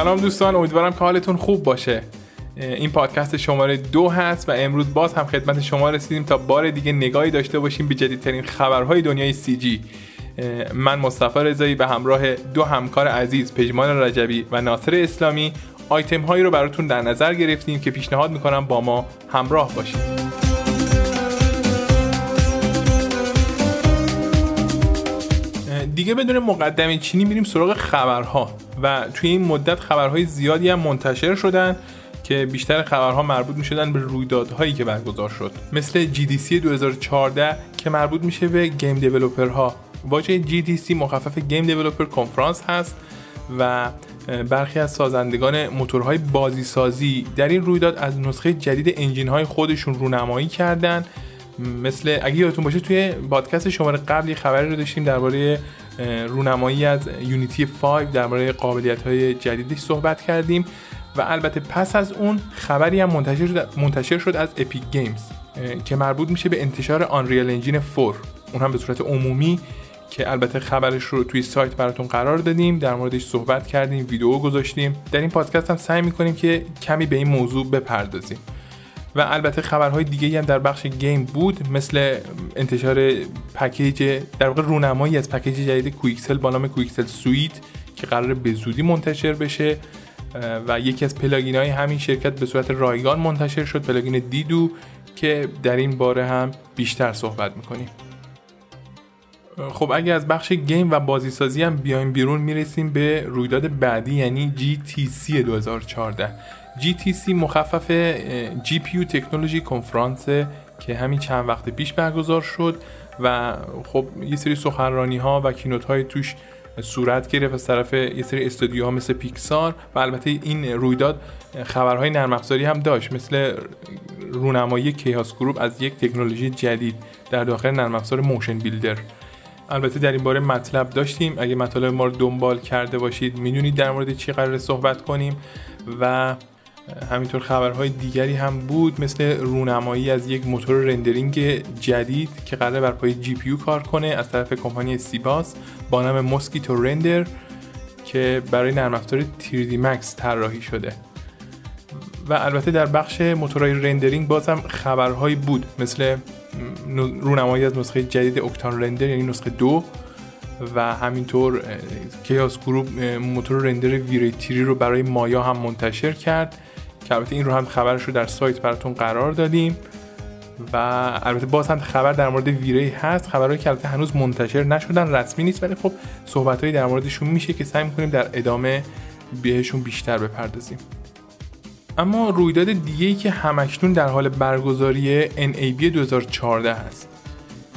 سلام دوستان امیدوارم که حالتون خوب باشه. این پادکست شماره دو هست و امروز باز هم خدمت شما رسیدیم تا بار دیگه نگاهی داشته باشیم به جدیدترین خبرهای دنیای سی جی من مصطفی رضایی به همراه دو همکار عزیز پژمان رجبی و ناصر اسلامی آیتم هایی رو براتون در نظر گرفتیم که پیشنهاد می‌کنم با ما همراه باشید. دیگه بدون مقدمه چینی میریم سراغ خبرها. و توی این مدت خبرهای زیادی هم منتشر شدن که بیشتر خبرها مربوط می شدن به رویدادهایی که برگزار شد. مثل GDC 2014 که مربوط میشه به گیم دیولوپرها واژه GDC مخفف گیم دیولوپر کنفرانس هست و برخی از سازندگان موتورهای بازی سازی در این رویداد از نسخه جدید انجین های خودشون رونمایی کردن. مثل اگه یادتون باشه توی پادکست شماره قبلی خبری رو داشتیم درباره رونمایی از Unity 5 درباره قابلیت های جدیدش صحبت کردیم و البته پس از اون خبری هم منتشر شد, منتشر شد از Epic Games که مربوط میشه به انتشار Unreal Engine 4 اون هم به صورت عمومی که البته خبرش رو توی سایت براتون قرار دادیم در موردش صحبت کردیم ویدیو گذاشتیم. در این پادکست هم سعی می‌کنیم که کمی به این موضوع بپردازیم. و البته خبرهای دیگه هم در بخش game بود مثل انتشار پکیج در واقع رونمایی از پکیج جدید Quixel با نام Quixel Suite که قرار به زودی منتشر بشه. و یکی از plugin های همین شرکت به صورت رایگان منتشر شد plugin DDO که در این باره هم بیشتر صحبت می‌کنیم. خب اگه از بخش game و بازیسازی هم بیایم بیرون می‌رسیم به رویداد بعدی یعنی GTC 2014 GTC مخفف GPU Technology Conference که همین چند وقت پیش برگزار شد و خب یه سری سخنرانی ها و keynote های توش صورت گرفت از طرف یه سری استودیوها مثل Pixar و البته این رویداد خبرهای نرم افزاری هم داشت مثل رونمایی Chaos Group از یک تکنولوژی جدید در داخل نرم افزار MotionBuilder. البته در این باره مطلب داشتیم. اگه مطالب ما رو دنبال کرده باشید می‌دونید در مورد چی قرار صحبت کنیم و همینطور خبرهای دیگری هم بود مثل رونمایی از یک موتور rendering جدید که قرار بر پایه GPU کار کنه از طرف کمپانی cebas با نام moskitoRender که برای نرم افزار 3D Max طراحی شده. و البته در بخش موتورهای rendering بازم خبرهایی بود مثل رونمایی از نسخه جدید Octane Render یعنی نسخه دو و همینطور کیاس گروپ موتور رندر ویری تیری رو برای مایا هم منتشر کرد. که البته این رو هم خبرش رو در سایت براتون قرار دادیم. و البته باز هم خبر در مورد ویری هست خبرهایی که البته هنوز منتشر نشدن رسمی نیست ولی خب صحبتهایی در موردشون میشه که سعی می‌کنیم در ادامه بهشون بیشتر بپردازیم. اما رویداد دیگه ای که همکنون در حال برگزاری NAB 2014 هست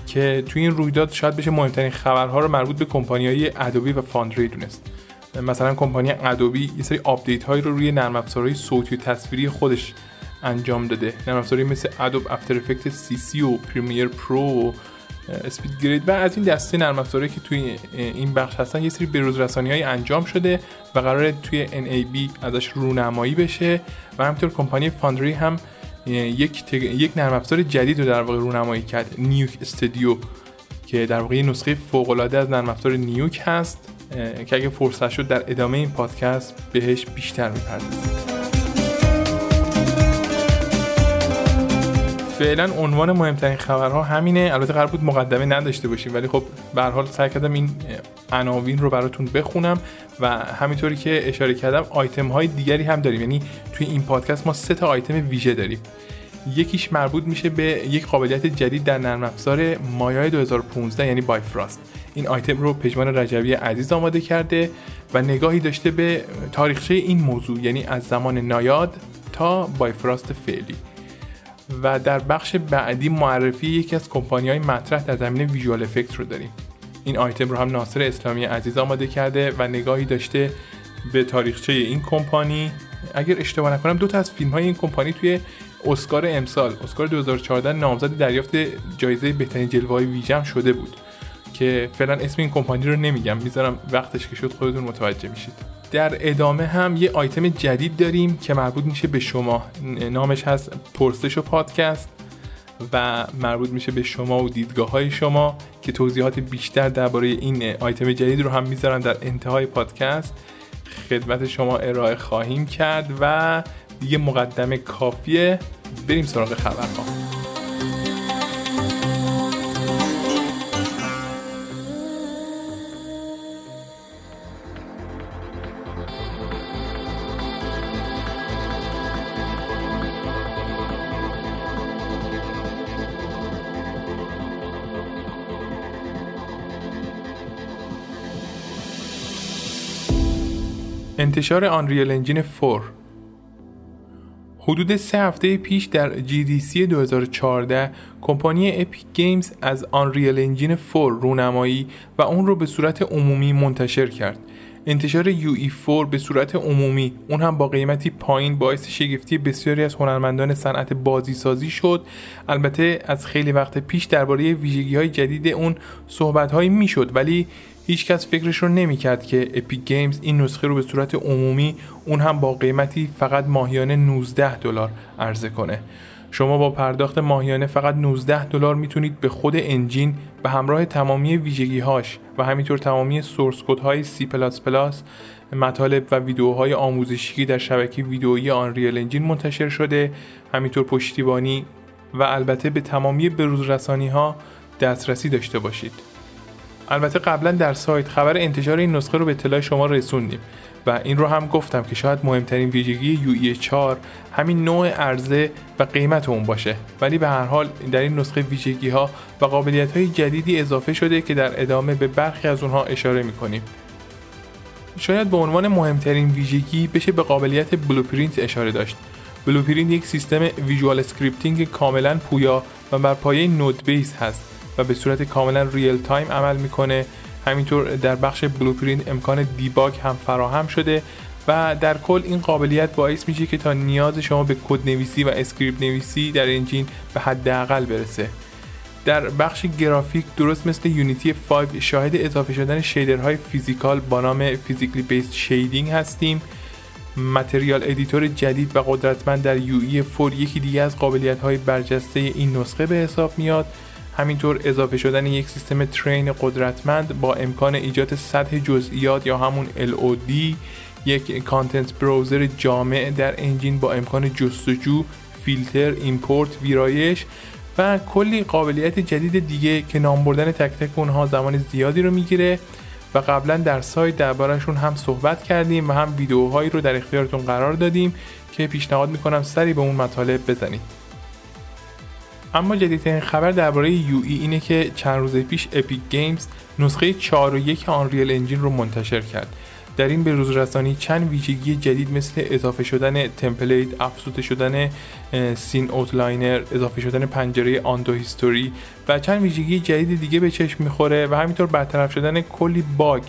که توی این رویداد شاید بشه مهمترین خبرها رو مربوط به کمپانی های Adobe و Foundry دونست. مثلا کمپانی Adobe یه سری update هایی رو روی نرم افزارهای صوتی و تصویری خودش انجام داده. نرم افزارهایی مثل Adobe After Effects CC و Premiere Pro و SpeedGrade و از این دسته نرم افزارهایی که توی این بخش هستن یه سری بروز رسانی های انجام شده و قراره توی NAB ازش رونمایی بشه. و همینطور کمپانی Foundry هم یک, تگ... یک نرم افزار جدید رو در واقع رونمایی کرد. نیوک استودیو که در واقع نسخه فوق العاده از نرم افزار نیوک هست. که اگه فرصت شد در ادامه این پادکست بهش بیشتر می‌پردازیم. فعلا عنوان مهمترین خبرها همینه. البته قرار بود مقدمه نداشته باشیم ولی خب به حال سعی کردم این عناوین رو براتون بخونم و همینطوری که اشاره کردم آیتم های دیگری هم داریم. یعنی توی این پادکست ما سه تا آیتم ویژه داریم. یکیش مربوط میشه به یک قابلیت جدید در نرم افزار مایای 2015 یعنی بایفراست. این آیتم رو پژمان رجوی عزیز آماده کرده و نگاهی داشته به تاریخچه این موضوع یعنی از زمان نایاد تا بایفراست فعلی. و در بخش بعدی معرفی یکی از کمپانی های مطرح در زمینه ویژوال افکت رو داریم. این آیتم رو هم ناصر اسلامی عزیز آماده کرده و نگاهی داشته به تاریخچه این کمپانی. اگر اشتباه نکنم دو تا از فیلم های این کمپانی توی اسکار امسال اسکار 2014 نامزد دریافت جایزه بهترین جلوه های ویژم شده بود که فعلا اسم این کمپانی رو نمیگم می‌ذارم وقتش که شد خودتون متوجه میشید. در ادامه هم یه آیتم جدید داریم که مربوط میشه به شما. نامش هست پرسش و پادکست و مربوط میشه به شما و دیدگاه های شما که توضیحات بیشتر درباره این آیتم جدید رو هم می‌ذارم در انتهای پادکست. خدمت شما ارائه خواهیم کرد و دیگه مقدمه کافیه. بریم سراغ خبرها انتشار Unreal Engine 4 حدود سه هفته پیش در GDC 2014 کمپانی Epic Games از Unreal Engine 4 رونمایی و اون رو به صورت عمومی منتشر کرد. انتشار UE4 به صورت عمومی اون هم با قیمتی پایین باعث شگفتی بسیاری از هنرمندان صنعت بازی سازی شد. البته از خیلی وقت پیش درباره ویژگی های جدید اون صحبت هایی می‌شد ولی هیچکس فکرش رو نمی‌کرد که Epic Games این نسخه رو به صورت عمومی اون هم با قیمتی فقط ماهیانه 19 دلار عرضه کنه. شما با پرداخت ماهیانه فقط 19 دلار می‌تونید به خود engine به همراه تمامی ویژگی هاش و همینطور تمامی source code های C++ مطالب و ویدیوهای آموزشی در شبکه ویدئویی Unreal Engine منتشر شده همینطور پشتیبانی و البته به تمامی بروز ها دسترسی داشته باشید. البته قبلا در سایت خبر انتشار این نسخه رو به اطلاع شما رسوندیم و این رو هم گفتم که شاید مهمترین ویژگی UE4 همین نوع عرضه و قیمت اون باشه. ولی به هر حال در این نسخه ویژگی ها و قابلیت های جدیدی اضافه شده که در ادامه به برخی از اونها اشاره می‌کنیم. شاید به عنوان مهمترین ویژگی بشه به قابلیت Blueprint اشاره داشت. Blueprint یک سیستم visual scripting کاملا پویا و بر پایه node base هست. و به صورت کاملا real time عمل می‌کنه. همینطور در بخش Blueprint امکان debug هم فراهم شده و در کل این قابلیت باعث میشه که تا نیاز شما به کد نویسی و script نویسی در engine به حداقل برسه. در بخش گرافیک درست مثل Unity 5 شاهد اضافه شدن shader های physical با نام physically based shading هستیم. material editor جدید و قدرتمند در UE4 یکی دیگه از قابلیت های برجسته این نسخه به حساب میاد. همینطور اضافه شدن یک سیستم terrain قدرتمند با امکان ایجاد سطح جزئیات یا همون LOD یک content browser جامع در engine با امکان جستجو فیلتر import ویرایش و کلی قابلیت جدید دیگه که نام بردن تک تک اونها زمان زیادی رو می‌گیره. و قبلا در سایت دربارهشون هم صحبت کردیم و هم ویدیوهایی رو در اختیارتون قرار دادیم که پیشنهاد می‌کنم سری به اون مطالب بزنید. اما جدیدترین خبر درباره UE اینه که چند روز پیش Epic Games نسخه 4 و 1 Unreal Engine رو منتشر کرد. در این به روز رسانی چند ویژگی جدید مثل اضافه شدن template، افزوده شدن scene outliner، اضافه شدن پنجره undo history و چند ویژگی جدید دیگه به چشم می‌خوره و همینطور برطرف شدن کلی باگ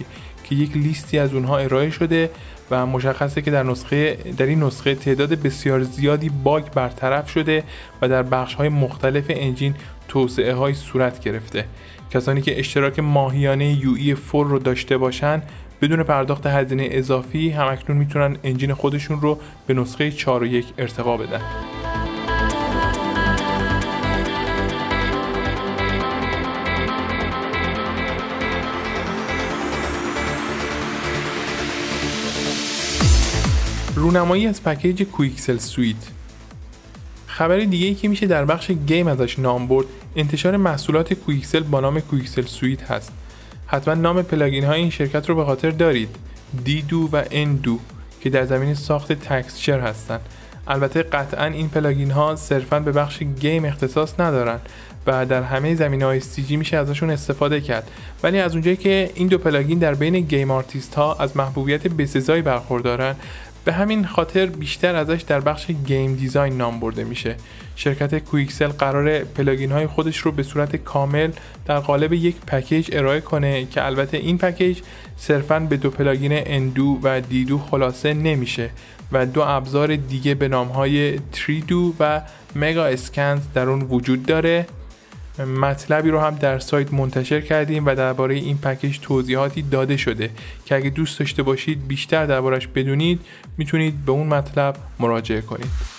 که یک لیستی از اونها ارائه شده. و مشخصه که در نسخه در این نسخه تعداد بسیار زیادی باگ برطرف شده و در بخش های مختلف انجین توسعه های صورت گرفته. کسانی که اشتراک ماهیانه یو 4 رو داشته باشن بدون پرداخت هزینه اضافی همکنون می‌تونن انجین خودشون رو به نسخه 4 و 1 ارتقا بدن. رونمایی از پکیج Quixel Suite. خبر دیگه ای که میشه در بخش game ازش نام برد انتشار محصولات Quixel با نام Quixel Suite هست. حتما نام plugin های این شرکت رو به خاطر دارید. DDO و NDO که در زمینه ساخت texture هستند البته قطعا این plugin ها صرفا به بخش game اختصاص ندارن و در همه زمینه های CG میشه ازشون استفاده کرد. ولی از اونجایی که این دو plugin در بین game artist ها از محبوبیت بسزایی برخوردارن به همین خاطر بیشتر ازش در بخش game design نام برده میشه. شرکت Quixel قراره plugin های خودش رو به صورت کامل در قالب یک پکیج ارائه کنه که البته این پکیج صرفا به دو plugin NDO و DDO خلاصه نمیشه و دو ابزار دیگه به نام های 3DO و Megascans در اون وجود داره. مطلبی رو هم در سایت منتشر کردیم و درباره این پکیج توضیحاتی داده شده که اگه دوست داشته باشید بیشتر دربارش بدونید می‌تونید به اون مطلب مراجعه کنید.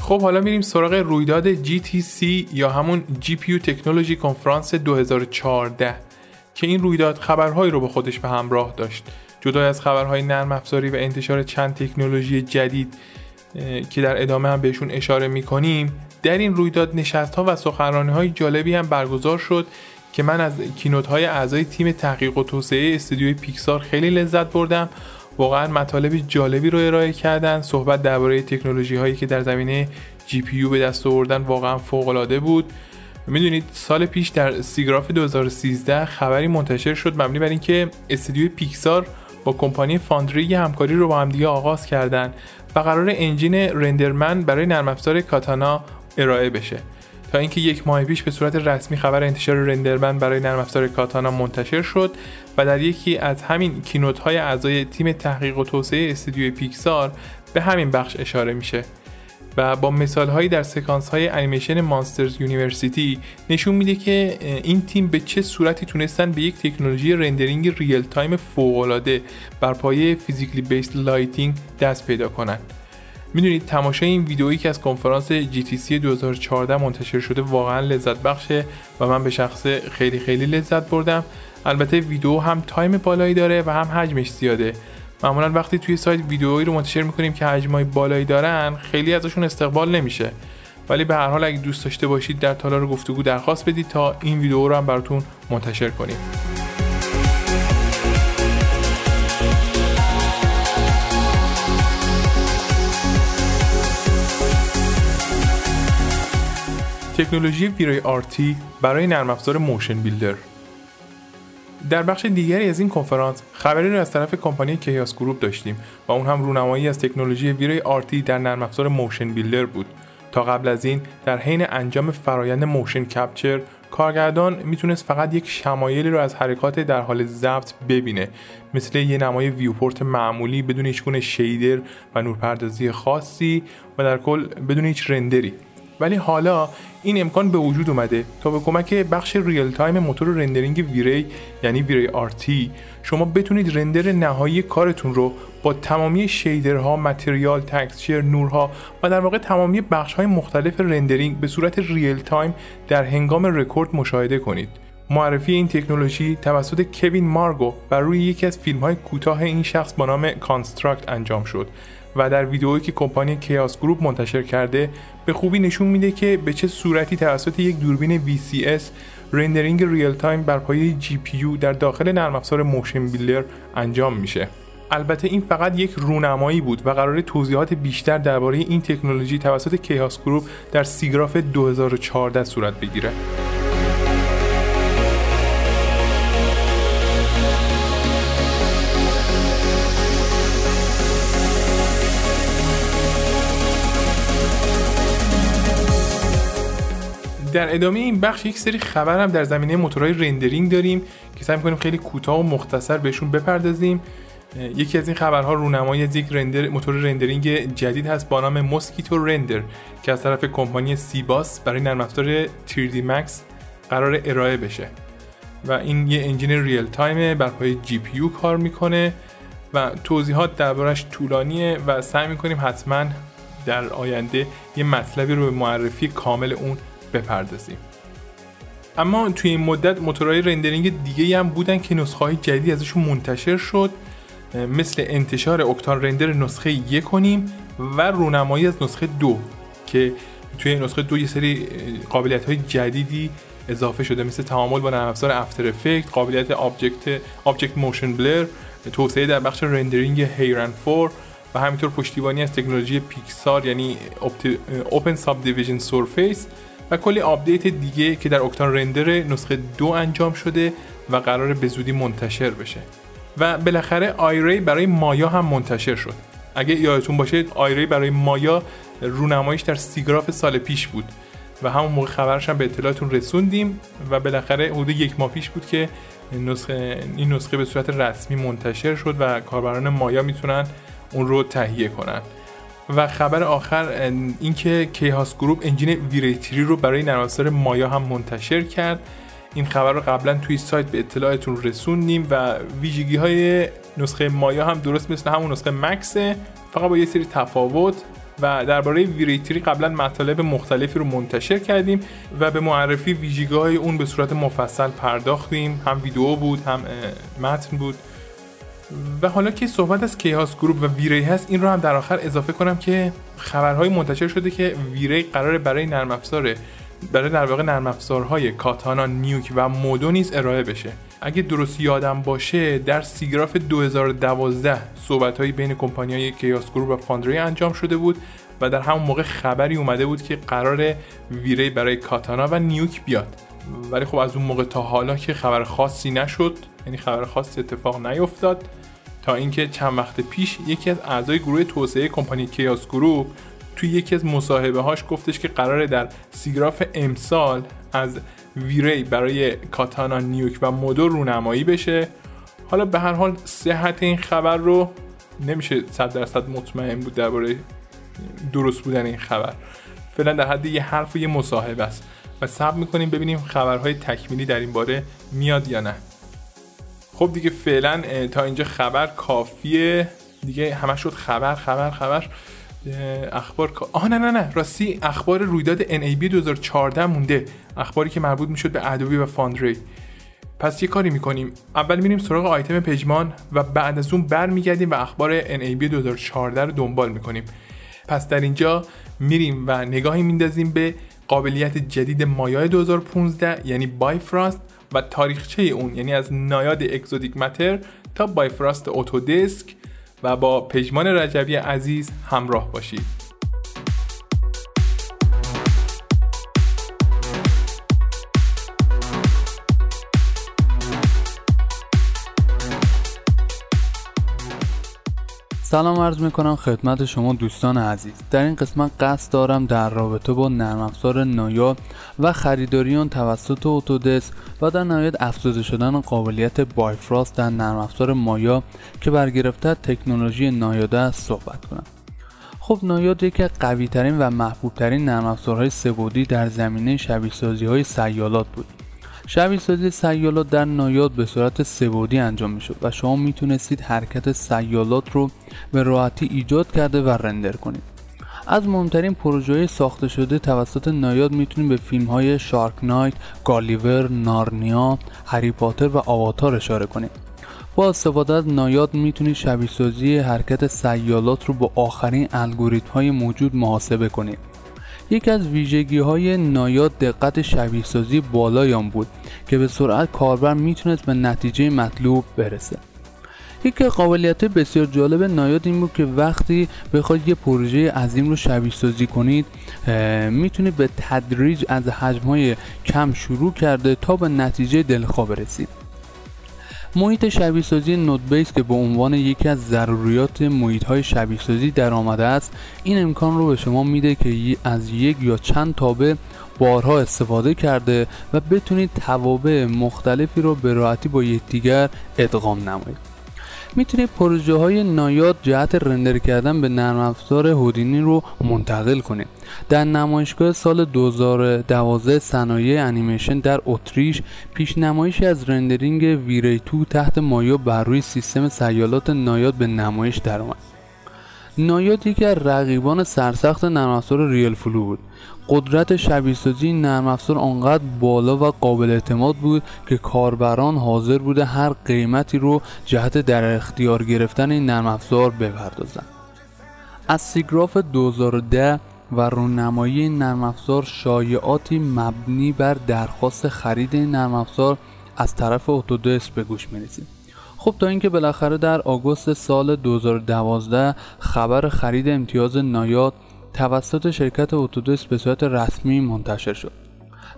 خب حالا میریم سراغ رویداد GTC یا همون GPU تکنولوژی کنفرانس 2014 که این رویداد خبرهایی رو به خودش به همراه داشت. جدا از خبرهای نرم افزاری و انتشار چند تکنولوژی جدید که در ادامه هم بهشون اشاره می‌کنیم در این رویداد نشست ها و سخنرانی های جالبی هم برگزار شد که من از کینوت های اعضای تیم تحقیق و توسعه استودیوی پیکسار خیلی لذت بردم. واقعا مطالب جالبی رو ارائه کردن. صحبت درباره تکنولوژی هایی که در زمینه جی پی به دست آوردن واقعا فوق العاده بود. می‌دونید سال پیش در SIGGRAPH 2013 خبری منتشر شد مبنی بر اینکه استودیوی Pixar با کمپانی Foundry همکاری رو با همدیگه آغاز کردن و قراره engine RenderMan برای نرم افزار Katana ارائه بشه. تا اینکه یک ماه پیش به صورت رسمی خبر انتشار RenderMan برای نرم افزار Katana منتشر شد و در یکی از همین keynote های اعضای تیم تحقیق و توسعه استودیوی Pixar به همین بخش اشاره میشه. و با مثال هایی در سکانس های انیمیشن Monsters University نشون میده که این تیم به چه صورتی تونستن به یک تکنولوژی rendering real-time فوق العاده بر پایه physically based lighting دست پیدا کنند می‌دونید تماشای این ویدئویی که از کنفرانس GTC 2014 منتشر شده واقعا لذت بخشه و من به شخصه خیلی خیلی لذت بردم. البته ویدیو هم time بالایی داره و هم حجمش زیاده. معمولا وقتی توی سایت ویدیوهایی رو منتشر می‌کنیم که حجمای بالایی دارن خیلی ازشون استقبال نمیشه. ولی به هر حال اگه دوست داشته باشید در تالار گفتگو درخواست بدید تا این ویدیو رو هم براتون منتشر کنیم. تکنولوژی V-Ray RT برای نرم افزار MotionBuilder. در بخش دیگری از این کنفرانس خبری را از طرف کمپانی Chaos Group داشتیم و اون هم رونمایی از تکنولوژی V-Ray RT در نرم افزار MotionBuilder بود. تا قبل از این در حین انجام فرایند motion capture کارگردان می‌تونست فقط یک شمایلی رو از حرکات در حال ضبط ببینه مثل یه نمای viewport معمولی بدون هیچ shader و نورپردازی خاصی و در کل بدون هیچ render ی. ولی حالا این امکان به وجود اومده تا به کمک بخش real-time موتور rendering V-Ray یعنی V-Ray RT شما بتونید render نهایی کارتون رو با تمامی shader ها، material، texture، نورها و در واقع تمامی بخش های مختلف rendering به صورت real-time در هنگام رکورد مشاهده کنید. معرفی این تکنولوژی توسط Kevin Margo بر روی یکی از فیلم های کوتاه این شخص با نام Construct انجام شد و در ویدئویی که کمپانی Chaos Group منتشر کرده به خوبی نشون میده که به چه صورتی توسط یک دوربین VCS rendering real-time بر پایه GPU در داخل نرم افزار MotionBuilder انجام میشه البته این فقط یک رونمایی بود و قراره توضیحات بیشتر درباره این تکنولوژی توسط Chaos Group در SIGGRAPH 2014 صورت بگیره. در ادامه این بخش یک سری خبر هم در زمینه موتورهای rendering داریم که سعی می‌کنیم خیلی کوتاه و مختصر بهشون بپردازیم. یکی از این خبرها رونمایی از یک render موتور rendering جدید هست با نام moskitoRender که از طرف کمپانی cebas برای نرم افزار 3D Max قراره ارائه بشه. و این یه engine real-time ه بر پایه GPU کار می‌کنه و توضیحات دربارش طولانیه و سعی می‌کنیم حتما در آینده یه مطلبی رو به معرفی کامل اون بپردازیم. اما توی این مدت موتورهای rendering دیگه هم بودن که نسخه های جدیدی ازشون منتشر شد. مثل انتشار Octane Render نسخه یک و نیم و رونمایی از نسخه دو که توی نسخه دو یه سری قابلیت های جدیدی اضافه شده مثل تعامل با نرم افزار After Effect قابلیت object object motion blur توسعه در بخش rendering hair and fur و همینطور پشتیبانی از تکنولوژی Pixar یعنی open subdivision surface و کلی update دیگه که در Octane Render نسخه دو انجام شده و قراره به زودی منتشر بشه. و بالاخره Iray برای مایا هم منتشر شد. اگه یادتون باشه Iray برای مایا رونمایش در SIGGRAPH سال پیش بود و همون موقع خبرش هم به اطلاعتون رسوندیم و بالاخره حدود یک ماه پیش بود که نسخه این نسخه به صورت رسمی منتشر شد و کاربران مایا می‌تونن اون رو تهیه کنن. و خبر آخر اینکه Chaos Group engine V-Ray 3 رو برای نرم مایا هم منتشر کرد. این خبر رو قبلا توی سایت به اطلاعتون رسوندیم و ویژگی های نسخه مایا هم درست مثل همون نسخه Max ه فقط با یه سری تفاوت و درباره ویریتری قبلا مطالب مختلفی رو منتشر کردیم و به معرفی ویژگی‌های اون به صورت مفصل پرداختیم. هم ویدیو بود هم متن بود. و حالا که صحبت از Chaos Group و V-Ray هست این رو هم در آخر اضافه کنم که خبرهای منتشر شده که V-Ray قراره برای نرم افزار برای در واقع نرم افزارهای Katana Nuke و Modo نیز ارائه بشه. اگه درست یادم باشه در SIGGRAPH 2012 صحبت بین کمپانی های Chaos Group و Foundry انجام شده بود و در همون موقع خبری اومده بود که قرار ویری برای کاتانا و نیوک بیاد. ولی خب از اون موقع تا حالا که خبر خاصی نشد یعنی خبر خاصی اتفاق نیفتاد. تا اینکه چند وقت پیش یکی از اعضای گروه توسعه کمپانی کیاس گروپ توی یکی از مصاحبه هاش گفتش که قراره در سیگراف امسال از ویری برای کاتانا نیوک و مودو رونمایی بشه. حالا به هر حال صحت این خبر رو نمیشه صد درصد مطمئن بود درباره درست بودن این خبر. فعلا در حد یه حرف و یه مصاحبه است. و صبر می‌کنیم ببینیم خبرهای تکمیلی در این باره میاد یا نه. خب دیگه فعلا تا اینجا خبر کافیه. دیگه همه شد خبر خبر خبر. اخبار آه نه نه نه. راستی اخبار رویداد NAB 2014 مونده. اخباری که مربوط می‌شد به ادوبی و فاندری. پس یه کاری می‌کنیم. اول میریم سراغ آیتم پژمان و بعد از اون برمیگردیم و اخبار NAB 2014 رو دنبال می‌کنیم. پس در اینجا میریم و نگاهی میندازیم به قابلیت جدید مایای 2015 یعنی بایفراست و تاریخچه اون یعنی از نایاد اکزودیک متر تا بایفراست اوتودسک و با پژمان رجبی عزیز همراه باشید. سلام عرض می‌کنم خدمت شما دوستان عزیز. در این قسمت قصد دارم در رابطه با نرم افزار نایا و خریداری توسط اتودسک و در نهایت افزوده شدن قابلیت بایفراست در نرم افزار مایا که برگرفته تکنولوژی نایاده است صحبت کنم. خب نایاد یکی از قوی ترین و محبوب ترین نرم افزارهای سبودی در زمینه شبیه سازی سیالات بود. شبیه سیالات در نایاد به صورت سبودی انجام می شد و شما می‌تونستید حرکت سیالات رو به راحتی ایجاد کرده و رندر کنید. از مهمترین پروژه ساخته شده توسط نایاد می‌تونید به فیلم های شارک نایت، گالیور، نارنیا، هری پاتر و آواتار اشاره کنید. با استفاده از نایاد می‌تونید شبیه سازی حرکت سیالات رو با آخرین الگوریتم های موجود محاسبه کنید. یکی از ویژگی های نایاد دقت شبیه سازی بالای بود که به سرعت کاربر می‌تونست به نتیجه مطلوب برسه. یکی قابلیت بسیار جالب نایاد این بود که وقتی بخواید یه پروژه عظیم رو شبیه سازی کنید می‌تونید به تدریج از حجم های کم شروع کرده تا به نتیجه دلخواه برسید. محیط شبیه سازی نود بیس که به عنوان یکی از ضروریات محیط های شبیه سازی در آمده است این امکان رو به شما میده که از یک یا چند تابع بارها استفاده کرده و بتونید توابع مختلفی رو به راحتی با یکدیگر ادغام نمایید. می‌تونید پروژه های Naiad جهت render کردن به نرم افزار هودینی رو منتقل کنید در نمایشگاه سال 2012 صنایع انیمیشن در اتریش پیشنمایشی از rendering V-Ray 2 تحت مایا بر روی سیستم سیالات Naiad به نمایش درآمد. Naiad یکی از رقیبان سرسخت نرم افزار RealFlow بود. قدرت شبیه سازی نرم افزار آنقدر بالا و قابل اعتماد بود که کاربران حاضر بودن هر قیمتی رو جهت در اختیار گرفتن این نرم افزار بپردازند. از سیگراف 2010 و رونمایی این نرم افزار شایعاتی مبنی بر درخواست خرید این نرم افزار از طرف اتودسک به گوش می‌رسید خب تا اینکه بالاخره در آگوست سال 2012 خبر خرید امتیاز نایاد توسط شرکت اتودسک به صورت رسمی منتشر شد.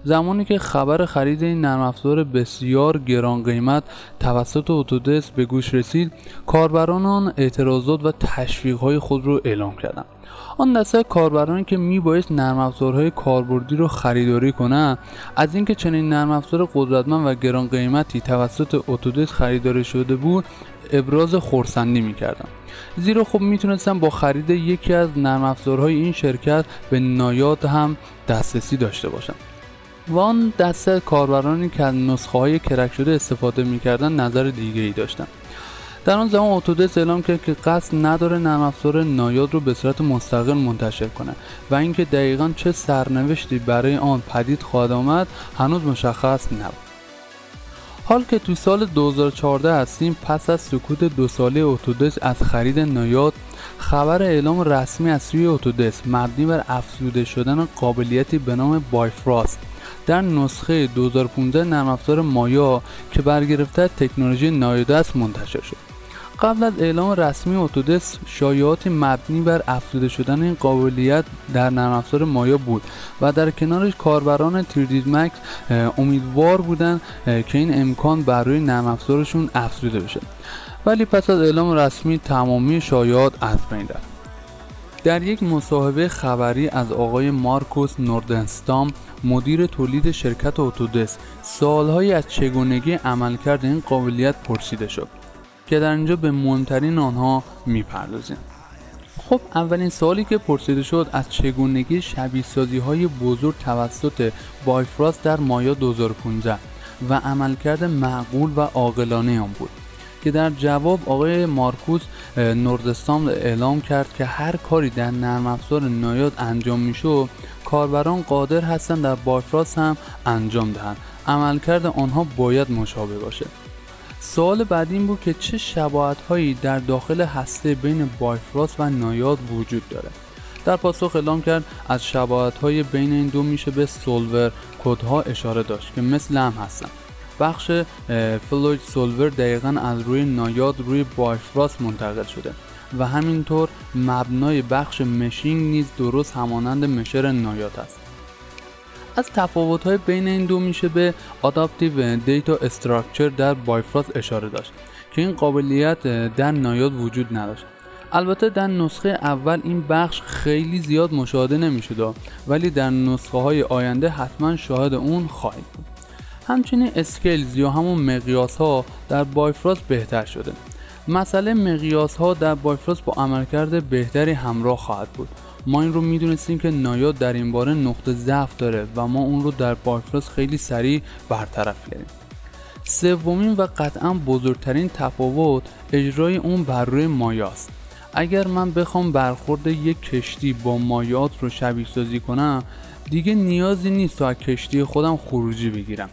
زمانی که خبر خرید این نرم افزار بسیار گران قیمت توسط اتودسک به گوش رسید کاربران آن اعتراضات و تشویقهای خود را اعلام کردند. آن دسته کاربرانی که میبایست نرم افزارهای کاربردی رو خریداری کنند از اینکه چنین نرم افزار قدرتمند و گران قیمتی توسط اتودسک خریداری شده بود ابراز خورسندی می‌کردم. زیرا خب می‌تونستم با خرید یکی از نرم افزارهای این شرکت به نایات هم دسترسی داشته باشم. و آن دسته کاربرانی که از نسخه های کرک شده استفاده می‌کردن نظر دیگه ای داشتن در آن زمان اتودس اعلام کرد که قصد نداره نرم افزار نایاد رو به صورت مستقل منتشر کنه و اینکه دقیقا چه سرنوشتی برای آن پدید خواهد آمد هنوز مشخص نبود. حال که توی سال 2014 هستیم پس از سکوت دو ساله اتودس از خرید نایاد خبر اعلام رسمی از سوی اتودس مبنی بر افزوده شدن قابلیتی به نام بایفراست. در نسخه 2015 نرم افزار مایا که برگرفته تکنولوژی نایاده است منتشر شد. قبل از اعلام رسمی اتودس شایعات مبنی بر افزوده شدن این قابلیت در نرم افزار مایا بود و در کنارش کاربران تریدید مکس امیدوار بودند که این امکان بر روی نرم افزارشون افزوده بشه. ولی پس از اعلام رسمی تمامی شایعات از بین رفت. در یک مصاحبه خبری از آقای مارکوس نوردنستام مدیر تولید شرکت اتودس سالهایی از چگونگی عملکرد این قابلیت پرسیده شد. که در اینجا به مهمترین آنها می‌پردازیم. خب اولین سوالی که پرسیده شد از چگونگی شبیه های بزرگ توسط بایفراست در مایا 2015 و عملکرد معقول و عاقلانه آن بود که در جواب آقای مارکوس نوردستان اعلام کرد که هر کاری در نرم افزار نایاد انجام می‌شد کاربران قادر هستند در بایفراست هم انجام دهند. عملکرد آنها باید مشابه باشه. سوال بعدی این بود که چه شباهت هایی در داخل هسته بین بایفراست و نایاد وجود داره؟ در پاسخ اعلام کرد از شباهت های بین این دو میشه به سولور کدها اشاره داشت که مثل هم هستن. بخش فلوید سولور دقیقا از روی نایاد روی بایفراست منتقل شده و همینطور مبنای بخش meshing نیز درست همانند mesher Naiad است. از تفاوت های بین این دو میشه به adaptive data structure در Bifrost اشاره داشت که این قابلیت در Naiad وجود نداشت. البته در نسخه اول این بخش خیلی زیاد مشاهده نمی‌شد ولی در نسخه های آینده حتما شاهد اون خواهید بود. همچنین scales یا همون مقیاس ها در Bifrost بهتر شده. مسئله مقیاس ها در بایفراست با عملکرد بهتری همراه خواهد بود. ما این رو می‌دونستیم که نایاد در این باره نقطه ضعف داره و ما اون رو در بایفراست خیلی سریع برطرف کردیم. سومین و قطعا بزرگترین تفاوت اجرای اون بر روی مایاست. اگر من بخوام برخورد یک کشتی با مایات رو شبیه سازی کنم دیگه نیازی نیست تا از کشتی خودم خروجی بگیرم.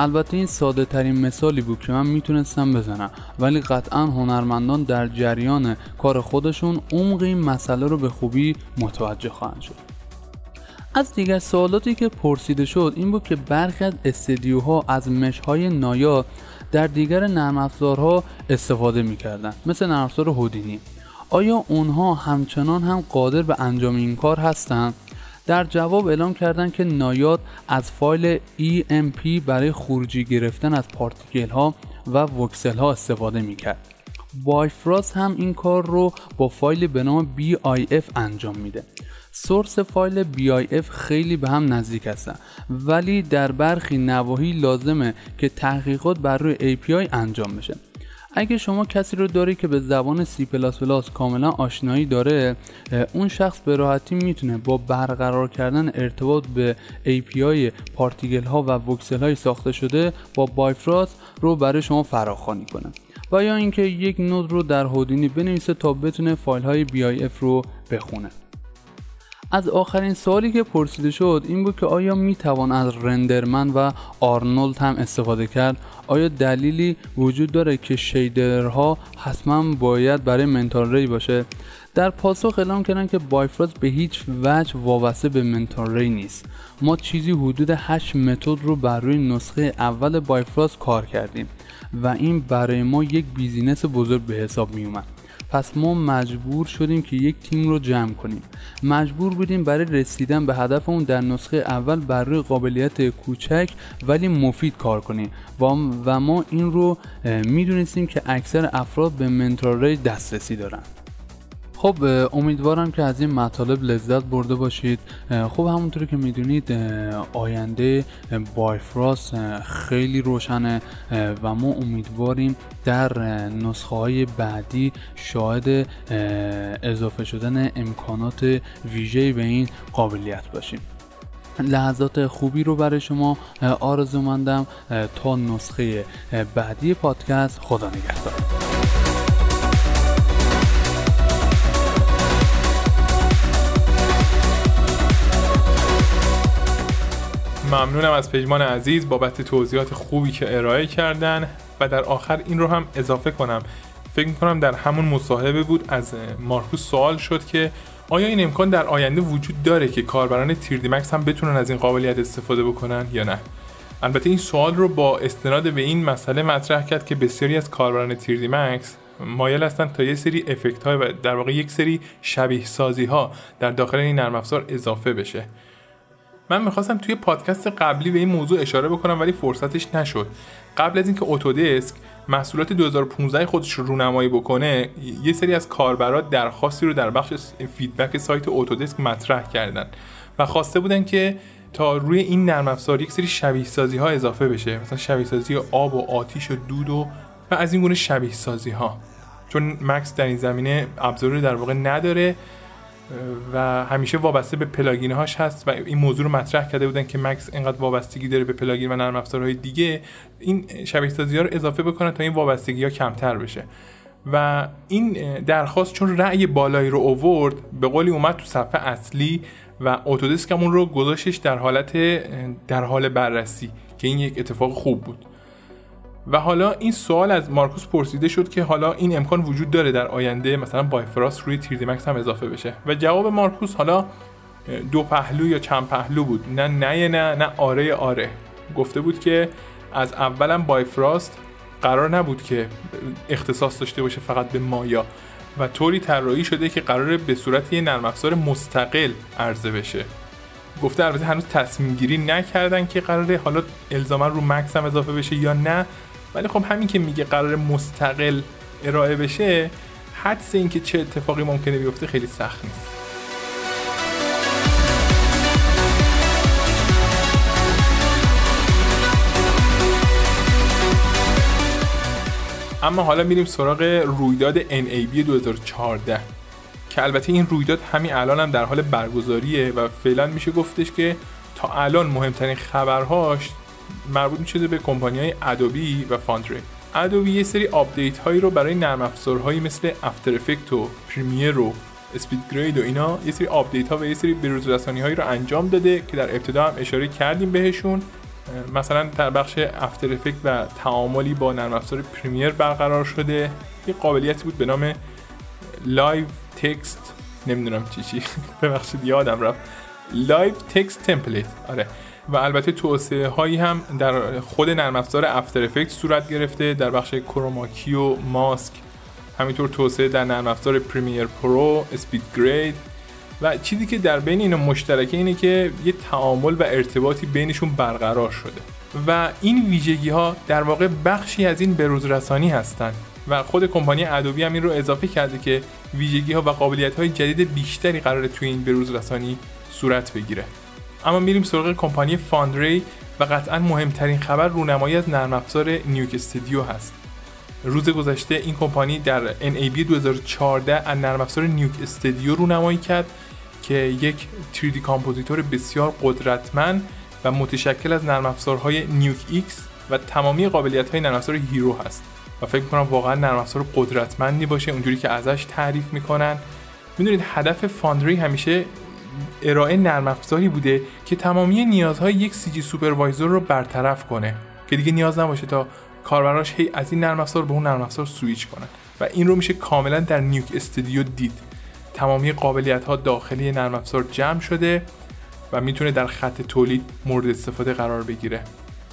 البته این ساده ترین مثالی بود که من می‌تونستم بزنم ولی قطعا هنرمندان در جریان کار خودشون عمق این مسئله رو به خوبی متوجه خواهند شد. از دیگر سوالاتی که پرسیده شد این بود که برخی از استدیوها از مشهای نایا در دیگر نرم افزارها استفاده می‌کردن مثل نرم افزار هودینی. آیا اونها همچنان هم قادر به انجام این کار هستند در جواب اعلام کردند که نایاد از فایل EMP برای خروجی گرفتن از پارتیکل ها و وکسل ها استفاده می‌کرد. بایفراست هم این کار رو با فایل به نام BIF انجام میده. سورس فایل BIF خیلی به هم نزدیک هستن ولی در برخی نواحی لازمه که تحقیقات بر روی API انجام بشه. اگه شما کسی رو داری که به زبان C++ کاملا آشنایی داره اون شخص به راحتی می‌تونه با برقرار کردن ارتباط به API پارتیکل ها و وکسل های ساخته شده با بایفراست رو برای شما فراخوانی کنه. و یا اینکه یک نود رو در هودینی بنویسه تا بتونه فایل های BIF رو بخونه. از آخرین سوالی که پرسیده شد این بود که آیا می توان از رندرمن و آرنولد هم استفاده کرد؟ آیا دلیلی وجود داره که شیدرها حتما باید برای منتال ری باشه؟ در پاسخ اعلام کردن که بایفراست به هیچ وجه وابسته به منتال ری نیست. ما چیزی حدود 8 متد رو بر روی نسخه اول بایفراست کار کردیم و این برای ما یک بیزینس بزرگ به حساب می اومد پس ما مجبور شدیم که یک تیم رو جمع کنیم. مجبور بودیم برای رسیدن به هدفمون در نسخه اول بر روی قابلیت کوچک ولی مفید کار کنیم. و ما این رو می‌دونستیم که اکثر افراد به منتورای دسترسی دارن. خب امیدوارم که از این مطالب لذت برده باشید. خب همونطوری که می‌دونید آینده بایفراست خیلی روشنه و ما امیدواریم در نسخه های بعدی شاهد اضافه شدن امکانات ویژه به این قابلیت باشیم. لحظات خوبی رو برای شما آرزو مندم تا نسخه بعدی پادکست. خدا نگهدار. ممنونم از پژمان عزیز بابت توضیحات خوبی که ارائه کردن و در آخر این رو هم اضافه کنم. فکر می‌کنم در همون مصاحبه بود از مارکوس سوال شد که آیا این امکان در آینده وجود داره که کاربران تیردی مکس هم بتونن از این قابلیت استفاده بکنن یا نه؟ البته این سوال رو با استناد به این مسئله مطرح کرد که بسیاری از کاربران تیردی مکس مایل هستند تا یه سری افکت های و در واقع یک سری شبیه سازی ها در داخل این نرم افزار اضافه بشه. من می‌خواستم توی پادکست قبلی به این موضوع اشاره بکنم ولی فرصتش نشد. قبل از اینکه اتودسک محصولات 2015 خودش رو رونمایی بکنه یه سری از کاربرات درخواستی رو در بخش فیدبک سایت اتودسک مطرح کردن و خواسته بودن که تا روی این نرم افزار یک سری شبیه سازی ها اضافه بشه. مثلا شبیه سازی آب و آتیش و دود و و از این گونه شبیه سازی ها چون Max در این زمینه ابزاری در واقع نداره و همیشه وابسته به plugin هاش هست و این موضوع رو مطرح کرده بودن که Max اینقدر وابستگی داره به plugin و نرم افزارهای دیگه. این شبیه سازی ها رو اضافه بکنن تا این وابستگی ها کمتر بشه. و این درخواست چون رأی بالایی رو اوورد به قولی اومد تو صفحه اصلی و اتودسک اون رو گذاشتش در حالت در حال بررسی که این یک اتفاق خوب بود. و حالا این سوال از مارکوس پرسیده شد که حالا این امکان وجود داره در آینده مثلا بایفراست روی تیردی مکس هم اضافه بشه. و جواب مارکوس حالا دو پهلو یا چند پهلو بود. نه نه نه نه آره آره. گفته بود که از اولم بایفراست قرار نبود که اختصاص داشته باشه فقط به مایا. و طوری طراحی شده که قراره به صورت یه نرم افزار مستقل عرضه بشه. گفته البته هنوز تصمیم گیری نکردن که قراره حالا الزاما رو مکس هم اضافه بشه یا نه. ولی خب همین که میگه قرار مستقل ارائه بشه حدس اینکه چه اتفاقی ممکنه بیفته خیلی سخت نیست. اما حالا میریم سراغ رویداد NAB 2014 که البته این رویداد همین الان هم در حال برگزاریه و فعلا میشه گفتش که تا الان مهمترین خبرهاش مربوط میشه به کمپانی های Adobe و Foundry Adobe یه سری update هایی رو برای نرم افزارهایی مثل After Effect و Premiere و SpeedGrade و اینا یه سری update ها و یه سری بروز رسانی هایی رو انجام داده که در ابتدا هم اشاره کردیم بهشون. مثلا در بخش After Effect و تعاملی با نرم افزار Premiere برقرار شده. یه قابلیتی بود به نام live text نمی‌دونم چی چی. ببخشید یادم رفت. live text template آره. و البته توسعه هایی هم در خود نرم افزار After Effect صورت گرفته در بخش chroma key و ماسک. همینطور توسعه در نرم افزار Premiere Pro SpeedGrade و چیزی که در بین اینا مشترکه اینه که یه تعامل و ارتباطی بینشون برقرار شده و این ویژگی ها در واقع بخشی از این بروزرسانی هستند و خود کمپانی ادوبی هم این رو اضافه کرده که ویژگی ها و قابلیت های جدید بیشتری قراره توی این بروزرسانی صورت بگیره. اما میریم سراغ کمپانی فاندری و قطعا مهمترین خبر رونمایی از نرم افزار نیوک استودیو هست. روز گذشته این کمپانی در NAB 2014 از نرم افزار نیوک استودیو رونمایی کرد که یک 3D compositor بسیار قدرتمند و متشکل از نرم افزارهای NukeX و تمامی قابلیت های نرم افزار Hiero هست. و فکر کنم واقعا نرم افزار قدرتمندی باشه اونجوری که ازش تعریف می‌کنن. می‌دونید هدف Foundry همیشه ارائه نرم افزاری بوده که تمامی نیازهای یک CG supervisor رو برطرف کنه که دیگه نیاز نباشه تا کاربراش هی از این نرم افزار به اون نرم افزار سویچ کنن و این رو میشه کاملا در Nuke Studio دید. تمامی قابلیت ها داخلی نرم افزار جمع شده و می‌تونه در خط تولید مورد استفاده قرار بگیره.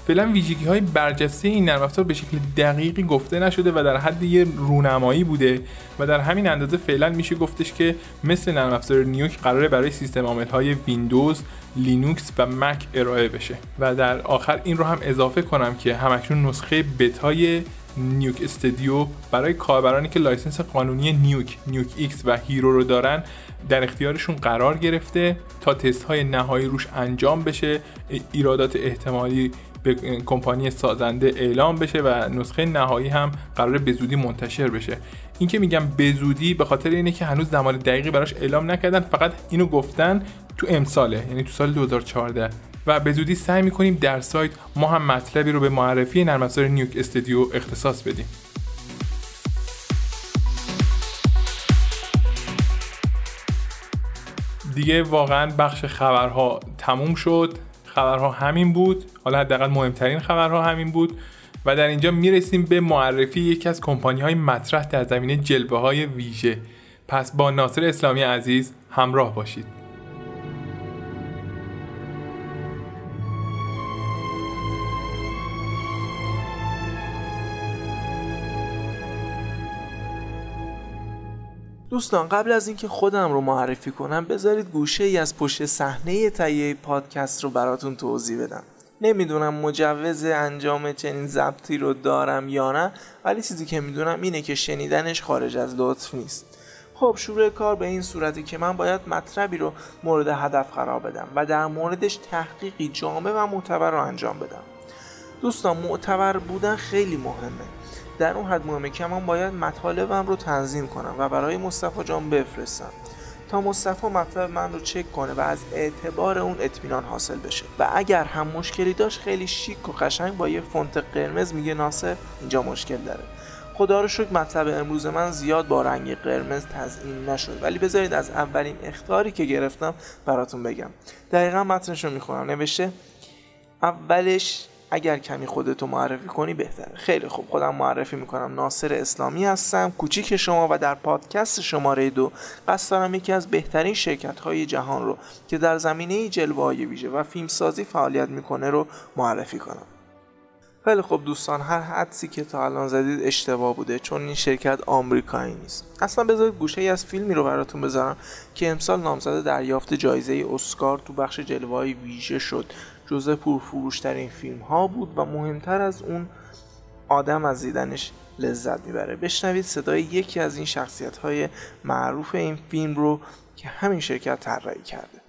فعلا ویژگی های برجسته این نرم افزار به شکل دقیقی گفته نشده و در حد یه رونمایی بوده و در همین اندازه فعلا میشه گفتش که مثل نرم افزار Nuke قراره برای سیستم عامل های ویندوز، لینوکس و مک ارائه بشه. و در آخر این رو هم اضافه کنم که همکنون نسخه بتای Nuke Studio برای کاربرانی که license قانونی Nuke، NukeX و Hiero رو دارن در اختیارشون قرار گرفته تا تست های نهایی روش انجام بشه ایرادات احتمالی به کمپانی سازنده اعلام بشه و نسخه نهایی هم قرار به زودی منتشر بشه. این که میگم به زودی به خاطر اینه که هنوز زمان دقیقی براش اعلام نکردن فقط اینو گفتن تو امساله یعنی تو سال 2014 و به زودی سعی می‌کنیم در سایت ما هم مطلبی رو به معرفی نرم افزار نیوک استودیو اختصاص بدیم. دیگه واقعا بخش خبرها تموم شد. خبرها همین بود. حالا حداقل مهمترین خبرها همین بود. و در اینجا می‌رسیم به معرفی یکی از کمپانی های مطرح در زمینه جلوه های ویژه. پس با ناصر اسلامی عزیز همراه باشید. دوستان قبل از اینکه خودم رو معرفی کنم بذارید گوشه ای از پشت صحنه تهیه پادکست رو براتون توضیح بدم. نمی‌دونم مجوز انجام چنین ضبطی رو دارم یا نه ولی چیزی که می‌دونم اینه که شنیدنش خارج از لطف نیست. خب شروع کار به این صورتی که من باید مطلبی رو مورد هدف قرار بدم و در موردش تحقیقی جامع و معتبر رو انجام بدم. دوستان معتبر بودن خیلی مهمه. در اون حد مهمه که من باید مطالبم رو تنظیم کنم و برای مصطفی جان بفرستم تا مصطفی مطلب من رو چک کنه و از اعتبار اون اطمینان حاصل بشه. و اگر هم مشکلی داشت خیلی شیک و قشنگ با یه فونت قرمز میگه ناصر اینجا مشکل داره. خدا رو شکر مطلب امروز من زیاد با رنگ قرمز تزیین نشد. ولی بذارید از اولین اختاری که گرفتم براتون بگم. دقیقا متنش رو می‌خونم. نوشته اولش اگر کمی خودتو معرفی کنی بهتره. خیلی خوب. خودم معرفی می‌کنم. ناصر اسلامی هستم کوچیک شما و در پادکست شماره دو قصد دارم یکی از بهترین شرکت های جهان رو که در زمینه جلوه های ویژه و فیلمسازی فعالیت می‌کنه رو معرفی کنم. خیلی خوب دوستان. هر حدسی که تا الان زدید اشتباه بوده چون این شرکت آمریکایی نیست. اصلا بذارید گوشه ای از فیلمی رو براتون بذارم که امسال نامزد دریافت جایزه اسکار تو بخش جلوه ویژه شد. جزء پرفروشترین فیلم ها بود و مهمتر از اون آدم از دیدنش لذت می‌بره. بشنوید صدای یکی از این شخصیت های معروف این فیلم رو که همین شرکت طراحی کرده.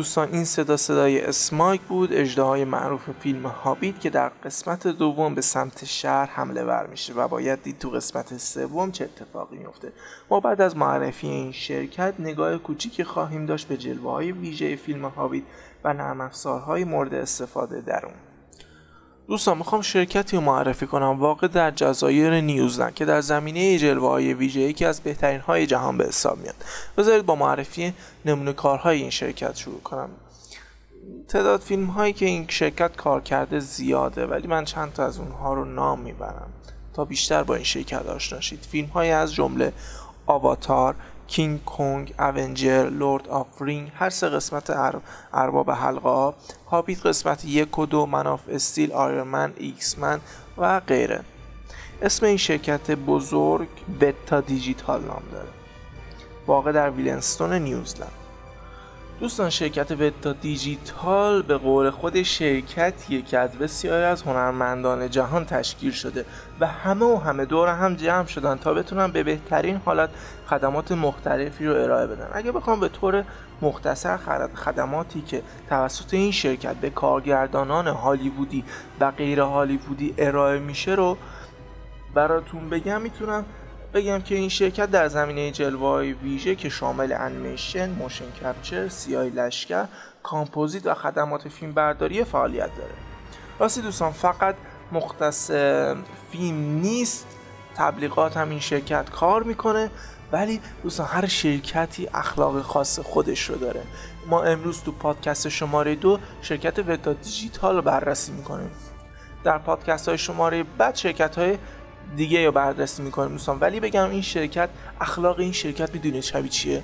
دوستان این صدا صدای اسمایک بود اجده معروف فیلم هابیت که در قسمت دوم به سمت شهر حمله ور میشه و باید دید تو قسمت سوم چه اتفاقی میفته. ما بعد از معرفی این شرکت نگاه کوچیکی خواهیم داشت به جلوه های ویژه فیلم هابیت و نرم افزارهای مورد استفاده در اون دوستان می‌خوام شرکتی رو معرفی کنم. واقع در جزایر نیوزلند که در زمینه جلوه های ویژه یکی از بهترین های جهان به حساب میاد. بذارید با معرفی نمونه کارهای این شرکت شروع کنم. تعداد فیلم هایی که این شرکت کار کرده زیاده ولی من چند تا از اونها رو نام می‌برم. تا بیشتر با این شرکت آشنا شید. فیلم های از جمله Avatar King Kong، Avenger، Lord of Ring هر سه قسمت ارباب حلقه ها Hobbit قسمت یک و دو Man of Steel Iron Man X-Men و غیره. اسم این شرکت بزرگ بتا دیجیتال نام داره. واقع در ویلنستون نیوزلند. دوستان شرکت وتا دیجیتال به قول خود شرکتیه که از بسیاری از هنرمندان جهان تشکیل شده و همه و همه دور هم جمع شدن تا بتونن به بهترین حالت خدمات مختلفی رو ارائه بدن. اگه بخوام به طور مختصر خدماتی که توسط این شرکت به کارگردانان هالیوودی و غیر هالیوودی ارائه میشه رو براتون بگم می‌تونم بگم که این شرکت در زمینه جلوه ویژه که شامل انیمیشن، motion capture، سیاهی لشکر، کامپوزیت و خدمات فیلم برداری فعالیت داره. راستی دوستان فقط مختص فیلم نیست تبلیغات هم این شرکت کار می‌کنه ولی دوستان هر شرکتی اخلاق خاص خودش رو داره. ما امروز تو پادکست شماره دو شرکت ودا دیجیتال رو بررسی می‌کنیم. در پادکست های شماره بعد شرکت های دیگه یا بررسی می‌کنیم دوستان. ولی بگم این شرکت اخلاق این شرکت می‌دونید شبیه چیه؟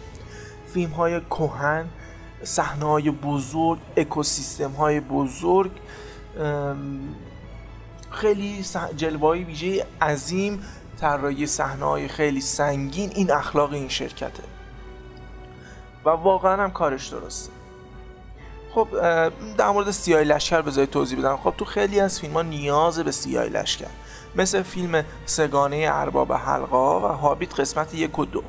فیلم های کهن صحنه های بزرگ اکوسیستم های بزرگ خیلی جلوه ویژه عظیم طراحی صحنه های خیلی سنگین این اخلاق این شرکته. و واقعا هم کارش درسته. خب در مورد سیاه لشکر بذارید توضیح بدم. خب تو خیلی از فیلم ها نیاز به سیاه لشکر. مثل فیلم سگانه ارباب حلقا و هابیت قسمت یک و دو.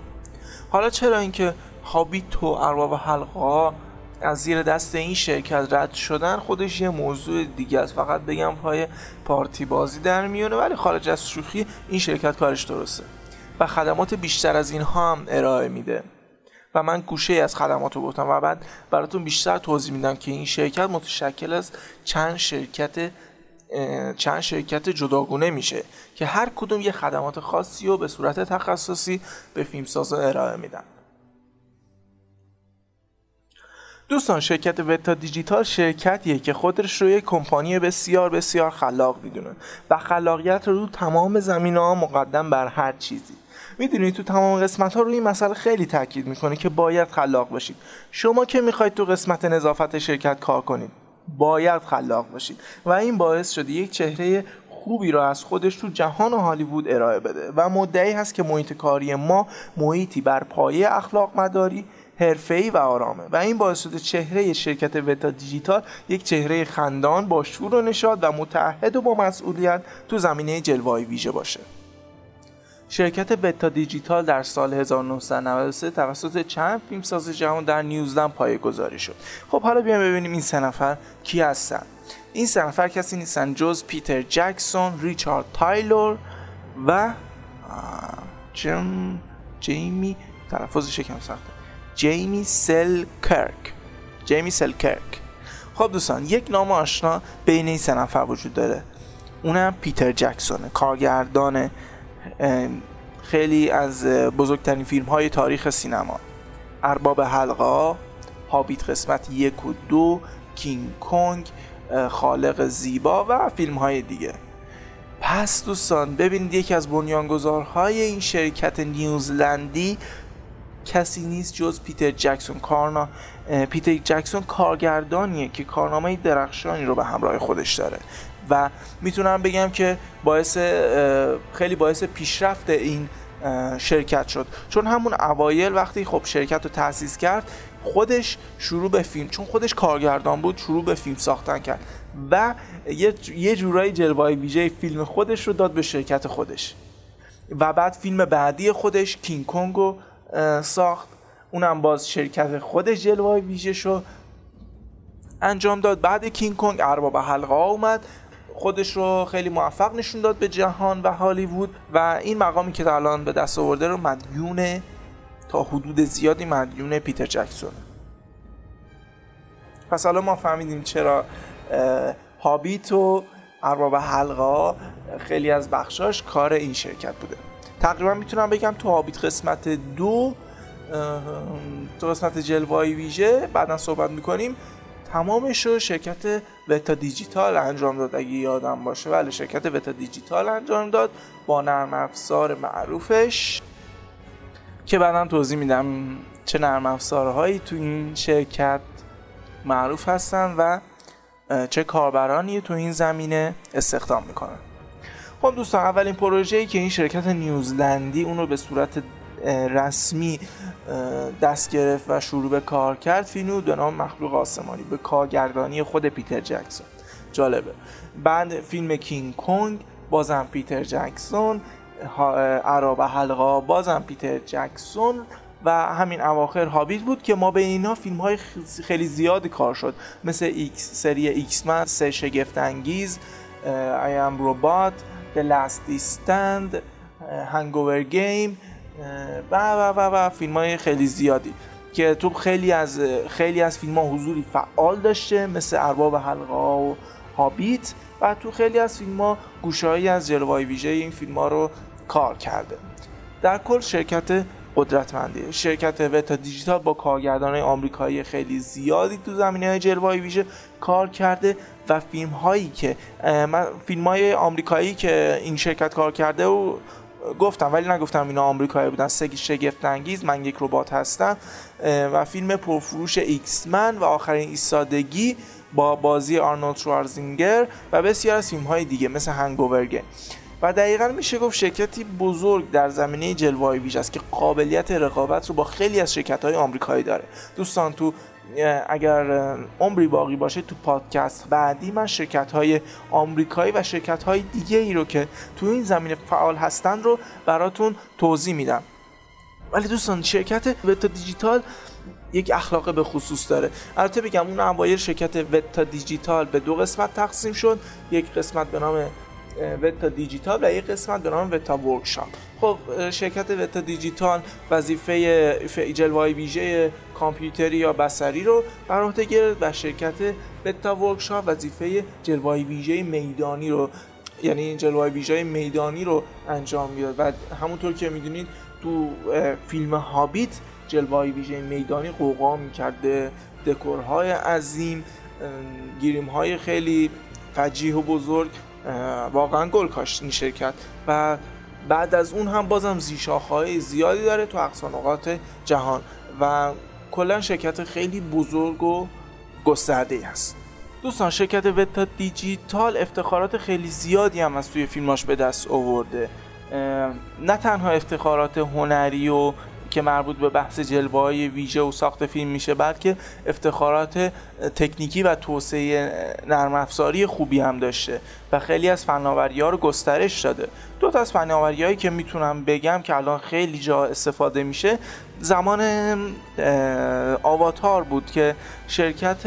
حالا چرا اینکه هابیت و ارباب حلقا از زیر دست این شرکت رد شدن خودش یه موضوع دیگه است. فقط بگم پای پارتی بازی در میونه ولی خارج از شوخی این شرکت کارش درسته. و خدمات بیشتر از اینها هم ارائه میده. و من گوشه از خدمات رو گفتم و بعد براتون بیشتر توضیح میدم که این شرکت متشکل از چند شرکت چند شرکت جداگونه میشه که هر کدوم یه خدمات خاصی رو به صورت تخصصی به فیلمسازا ارائه میدن. دوستان شرکت وتا دیجیتال شرکتیه که خودش رو یک کمپانی بسیار بسیار خلاق می‌دونه و خلاقیت رو تمام زمینه ها مقدم بر هر چیزی. می‌دونید تو تمام قسمت ها روی این مسئله خیلی تاکید می‌کنه که باید خلاق باشید. شما که می‌خواید تو قسمت نظافت شرکت کار کنید. باید خلاق باشید. و این باعث شده یک چهره خوبی را از خودش تو جهان هالیوود ارائه بده. و مدعی هست که محیط کاری ما محیطی بر پایه اخلاق مداری حرفه‌ای و آرامه. و این باعث شده چهره شرکت وتا دیجیتال یک چهره خندان با شور و نشاد و متحد و با مسئولیت تو زمینه جلوه ویژه باشه. شرکت بتا دیجیتال در سال 1993 توسط چند فیلمساز جهان در نیوزلند پایه شد. خب حالا بیایم ببینیم این سه نفر کی هستن. این سه نفر کسی نیستن جز پیتر جکسون ریچارد تایلور و جم جیمی تلفظش یکم سخته جیمی سل کرک جیمی سل کرک خب دوستان یک نام آشنا بین این سه نفر وجود داره. اونم پیتر جکسونه کارگردان خیلی از بزرگترین فیلم های تاریخ سینما. ارباب حلقا هابیت قسمت یک و دو کینگ کنگ خالق زیبا و فیلم های دیگه. پس دوستان ببینید یکی از بنیانگذارهای این شرکت نیوزلندی کسی نیست جز پیتر جکسون کارنا پیتر جکسون کارگردانیه که کارنامه درخشانی رو به همراه خودش داره. و می‌تونم بگم که باعث خیلی باعث پیشرفت این شرکت شد. چون همون اوایل وقتی خب شرکت رو تأسیس کرد خودش شروع به فیلم چون خودش کارگردان بود شروع به فیلم ساختن کرد و یه, جورایی جلوه ویژه فیلم خودش رو داد به شرکت خودش. و بعد فیلم بعدی خودش کینگ کنگ رو ساخت. اونم باز شرکت خودش جلوه ویژه شد انجام داد. بعد کینگ کنگ ارباب حلقه اومد. خودش رو خیلی موفق نشون داد به جهان و هالیوود و این مقامی که الان به دست آورده رو مدیون تا حدود زیادی مدیون پیتر جکسون. پس حالا ما فهمیدیم چرا هابیت و ارباب حلقه خیلی از بخشاش کار این شرکت بوده. تقریبا می‌تونم بگم تو هابیت قسمت دو تو قسمت جلوای ویژه بعدا صحبت می‌کنیم. تمامش رو شرکت وتا دیجیتال انجام داد اگه یادم باشه. ولی شرکت وتا دیجیتال انجام داد با نرم افزار معروفش که بعدا توضیح میدم چه نرم افزارهایی تو این شرکت معروف هستن و چه کاربرانی تو این زمینه استخدام می‌کنن. خب دوستان اولین پروژه‌ای که این شرکت نیوزلندی اون رو به صورت رسمی دست گرفت و شروع به کار کرد. فیلم به نام مخلوق آسمانی به کارگردانی خود پیتر جکسون. جالبه. بعد فیلم کینگ کنگ بازم پیتر جکسون. عرب حلقا بازم پیتر جکسون. و همین اواخر هابیت بود که ما به اینا فیلم های خیلی زیادی کار شد. مثل ایکس سری X-Men سه شگفت انگیز I Robot The Last Stand Hangover Game. و و و و فیلم های خیلی زیادی که تو خیلی از خیلی از فیلم ها حضوری فعال داشته مثل ارباب حلقه و هابیت و تو خیلی از فیلم ها گوشهایی از جلوه ویژه این فیلم ها رو کار کرده. در کل شرکت قدرتمندی شرکت Weta Digital با کارگردان آمریکایی خیلی زیادی تو زمینه های ویژه کار کرده و فیلم هایی که فیلم های آمریکایی که این شرکت کار کرده و گفتم ولی نگفتم اینا آمریکایی بودن. سه شگفت انگیز من یک ربات هستم. و فیلم پرفروش X-Men و آخرین ایستادگی با بازی آرنولد شوارزینگر و بسیار از های دیگه مثل Hangover و دقیقا میشه گفت شرکتی بزرگ در زمینه جلوه ویژه است که قابلیت رقابت رو با خیلی از شرکت های آمریکایی داره. دوستان تو اگر عمری باقی باشه تو پادکست بعدی من شرکت های آمریکایی و شرکت های دیگه ای رو که تو این زمینه فعال هستن رو براتون توضیح میدم. ولی دوستان شرکت وتا دیجیتال یک اخلاق به خصوص داره. البته بگم اون اوایل شرکت وتا دیجیتال به دو قسمت تقسیم شد. یک قسمت به نام Weta Digital و یک قسمت به نام Weta Workshop. خب شرکت Weta Digital وظیفه جلوه ویژه کامپیوتری یا بصری رو بر عهده گرفت و شرکت Weta Workshop وظیفه جلوه ویژه میدانی رو یعنی جلوه ویژه میدانی رو انجام می‌داد. و همونطور که می‌دونید تو فیلم هابیت جلوه ویژه میدانی غوغا می‌کرده دکورهای عظیم گیریم های خیلی فجیح و بزرگ واقعا گل کاشت این شرکت. و بعد از اون هم بازم های زیادی داره تو اقصانقات جهان. و کلا شرکت خیلی بزرگ و گسترده است دوستان شرکت وتا دیجیتال افتخارات خیلی زیادی هم از توی فیلماش به دست آورده. نه تنها افتخارات هنری و که مربوط به بحث جلوه های ویژه و ساخت فیلم میشه بلکه افتخارات تکنیکی و توسعه نرم افزاری خوبی هم داشته و خیلی از فناوری ها رو گسترش داده. دو تا از فناوری هایی که می‌تونم بگم که الان خیلی جا استفاده میشه زمان آواتار بود که شرکت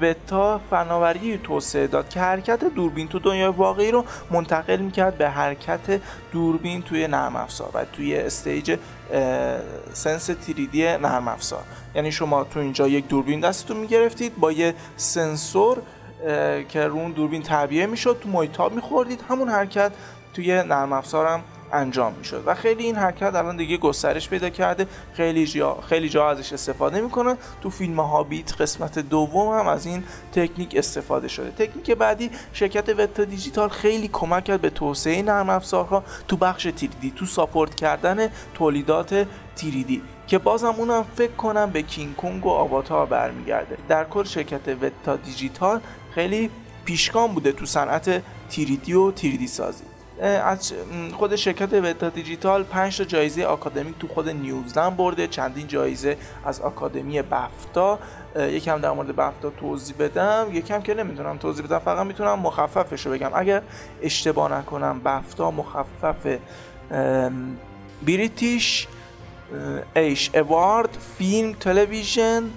وتا فناوری توسعه داد که حرکت دوربین تو دنیای واقعی رو منتقل می‌کرد به حرکت دوربین توی نرم افزار و توی stage سنس 3D نرم افزار. یعنی شما تو اینجا یک دوربین دستتون می‌گرفتید با یه سنسور که رو اون دوربین تعبیه می‌شد تو محیط تاب میخوردید. همون حرکت توی نرم افزارم انجام می‌شد. و خیلی این حرکت الان دیگه گسترش پیدا کرده. خیلی جا خیلی جا ازش استفاده می‌کنن تو فیلم هابیت قسمت دوم هم از این تکنیک استفاده شده. تکنیک بعدی شرکت Weta Digital خیلی کمک کرد به توسعه نرم افزارها تو بخش 3D تو support کردن تولیدات تیریدی که بازم اونم فکر کنم به کینگ کنگ و آواتار برمیگرده. در کل شرکت وتا دیجیتال خیلی پیشگام بوده تو صنعت تیریدی و تیریدی سازی. از خود شرکت وتا دیجیتال 5 تا جایزه آکادمیک تو خود نیوزلند برده. چندین جایزه از آکادمی بفتا یکم در مورد بفتا توضیح بدم. یکم که نمی‌تونم توضیح بدم فقط می‌تونم مخففش رو بگم. اگر اشتباه نکنم بفتا مخفف بریتیش ایش اوارد فیلم تلویزیون.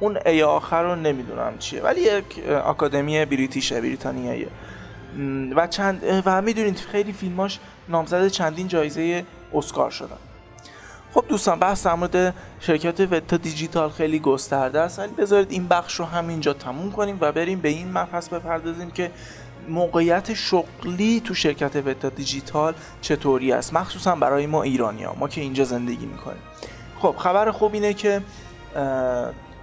اون ای آخر رو نمی‌دونم چیه. ولی یک آکادمی بریتیشه بریتانیاییه. و چند و می‌دونید خیلی فیلماش نامزد چندین جایزه اسکار شدن. خب دوستان بحث در مورد شرکت وتا دیجیتال خیلی گسترده است ولی بذارید این بخش رو همینجا تموم کنیم و بریم به این مبحث بپردازیم که موقعیت شغلی تو شرکت وتا دیجیتال چطوری است. مخصوصا برای ما ایرانی ها ما که اینجا زندگی می‌کنیم. خب خبر خوب اینه که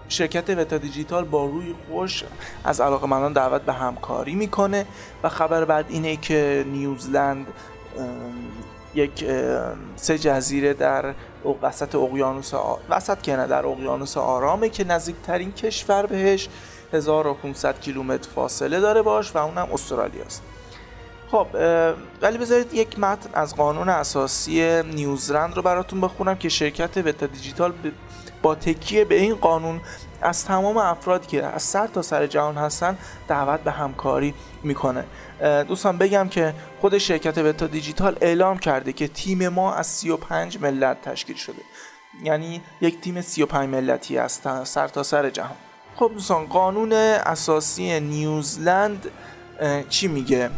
شرکت وتا دیجیتال با روی خوش از علاقه مندان دعوت به همکاری می‌کنه و خبر بعد اینه که نیوزلند یک سه جزیره در وسط اقیانوس وسط که نه در اقیانوس آرامه که نزدیکترین کشور بهش 1500 کیلومتر فاصله داره باش و اونم استرالیاست خب ولی بذارید یک متن از قانون اساسی نیوزلند رو براتون بخونم که شرکت وتا دیجیتال با تکیه به این قانون از تمام افرادی که از سر تا سر جهان هستن دعوت به همکاری می‌کنه. دوستان بگم که خود شرکت وتا دیجیتال اعلام کرده که تیم ما از 35 ملت تشکیل شده. یعنی یک تیم 35 ملتی است سر تا سر جهان. خب دوستان قانون اساسی نیوزلند چی میگه؟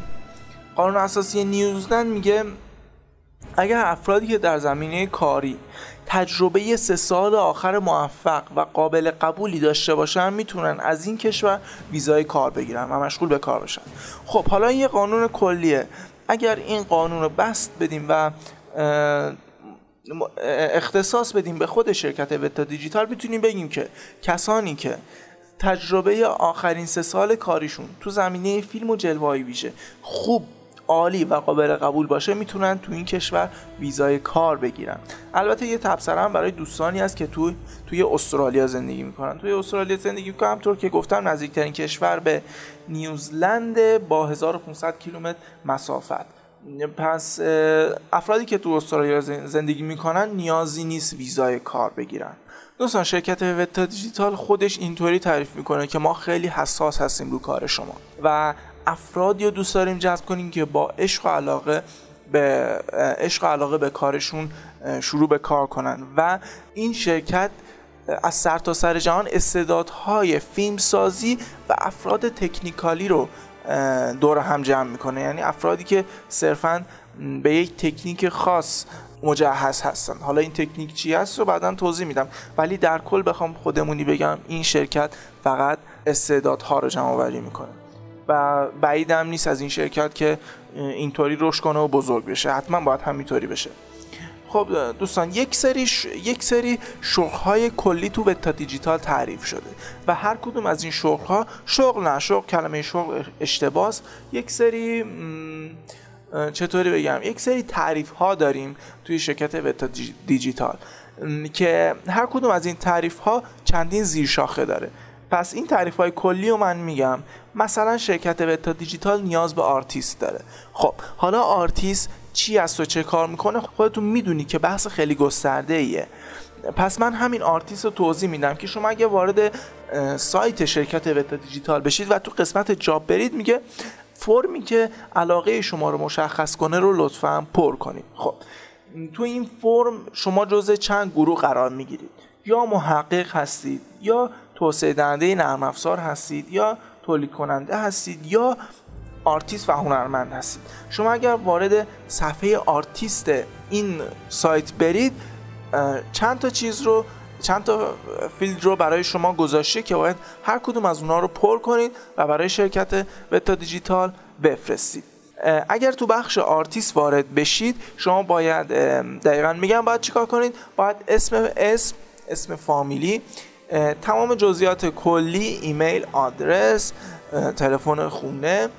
قانون اساسی نیوزلند میگه اگر افرادی که در زمینه کاری تجربه سه سال آخر موفق و قابل قبولی داشته باشن می‌تونن از این کشور ویزای کار بگیرن و مشغول به کار بشن. خب حالا یه قانون کلیه. اگر این قانون رو بست بدیم و اختصاص بدیم به خود شرکت وتا دیجیتال می‌تونیم بگیم که کسانی که تجربه آخرین سه سال کاریشون تو زمینه فیلم و جلوه ویژه خوب عالی و قابل قبول باشه می‌تونن تو این کشور ویزای کار بگیرن. البته یه تبصره هم برای دوستانی هست که تو توی استرالیا زندگی می‌کنن. توی استرالیا زندگی می‌کنن همطور که گفتم نزدیکترین کشور به نیوزلند با 1500 کیلومتر مسافت. پس افرادی که تو استرالیا زندگی می‌کنن نیازی نیست ویزای کار بگیرن. دوستان شرکت وتا دیجیتال خودش اینطوری تعریف می‌کنه که ما خیلی حساس هستیم رو کار شما. و افرادی رو دوست داریم جذب کنیم که با عشق و علاقه به عشق و علاقه به کارشون شروع به کار کنن. و این شرکت از سر تا سر جهان استعدادهای فیلم سازی و افراد تکنیکالی رو دور هم جمع می‌کنه. یعنی افرادی که صرفا به یک تکنیک خاص مجهز هستن. حالا این تکنیک چی هست رو بعدا توضیح میدم. ولی در کل بخوام خودمونی بگم این شرکت فقط استعدادها رو جمع آوری می‌کنه. و بعیدم نیست از این شرکت که اینطوری رشد کنه و بزرگ بشه. حتما باید همینطوری بشه. خب دوستان یک سری ش... یک سری شغل کلی تو وتا دیجیتال تعریف شده و هر کدوم از این شغل ها شغل نه شغل کلمه شغل اشتباس. یک سری چطوری بگم؟ یک سری تعریف ها داریم توی شرکت Weta Digital که هر کدوم از این تعریف ها چندین زیر شاخه داره. پس این تعریف های کلی رو من میگم. مثلا شرکت Weta Digital نیاز به آرتیست داره. خب حالا آرتیست چی است و چه کار می‌کنه؟ خودتون می‌دونی که بحث خیلی گسترده ایه پس من همین آرتیست رو توضیح میدم که شما اگه وارد سایت شرکت Weta Digital بشید و تو قسمت job برید میگه فرمی که علاقه شما رو مشخص کنه رو لطفا پر کنید. خب تو این فرم شما جزء چند گروه قرار می‌گیرید؟ یا محقق هستید یا توسعه دهنده نرم افزار هستید یا تولید کننده هستید یا آرتیست و هنرمند هستید. شما اگر وارد صفحه آرتیست این سایت برید چند تا چیز رو چند تا field رو برای شما گذاشته که باید هر کدوم از اونها رو پر کنید و برای شرکت Weta Digital بفرستید. اگر تو بخش آرتیست وارد بشید شما باید دقیقا میگم باید چیکار کنید؟ باید اسم اسم اسم فامیلی تمام جزئیات کلی ایمیل آدرس تلفن خونه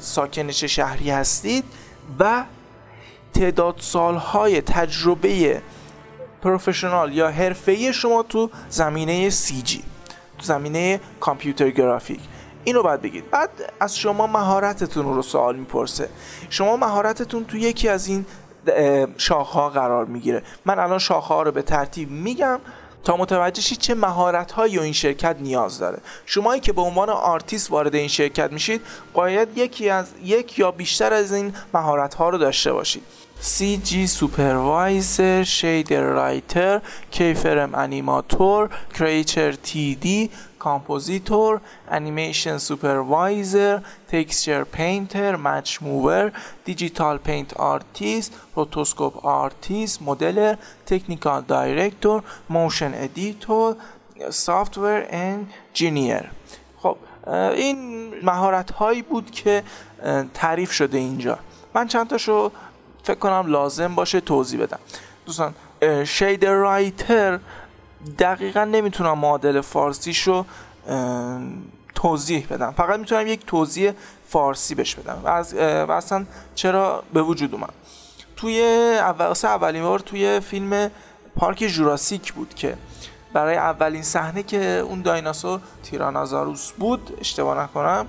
ساکن چه شهری هستید و تعداد سالهای تجربه پروفشنال یا حرفه‌ای شما تو زمینه سی جی تو زمینه کامپیوتر گرافیک. اینو باید بگید. بعد از شما مهارتتون رو سوال می‌پرسه. شما مهارتتون تو یکی از این شاخه قرار می‌گیره. من الان شاخه رو به ترتیب میگم. تا متوجه شید چه مهارت هایی این شرکت نیاز داره. شمایی که به عنوان آرتیست وارد این شرکت میشید باید یکی از یک یا بیشتر از این مهارت ها رو داشته باشید. CG supervisor shader writer keyframe animator creature TD compositor animation supervisor texture painter match mover digital paint artist rotoscope artist modeler technical director motion editor software engineer. خب این مهارت هایی بود که تعریف شده اینجا. من چند تاشو فکر کنم لازم باشه توضیح بدم. دوستان shader writer دقیقا نمی‌تونم معادل فارسیشو توضیح بدم. فقط می‌تونم یک توضیح فارسی بش بدم. و, از و اصلا چرا به وجود اومد؟ توی اول اولین بار توی فیلم پارک جوراسیک بود که برای اولین صحنه که اون دایناسور تیرانازاروس بود اشتباه نکنم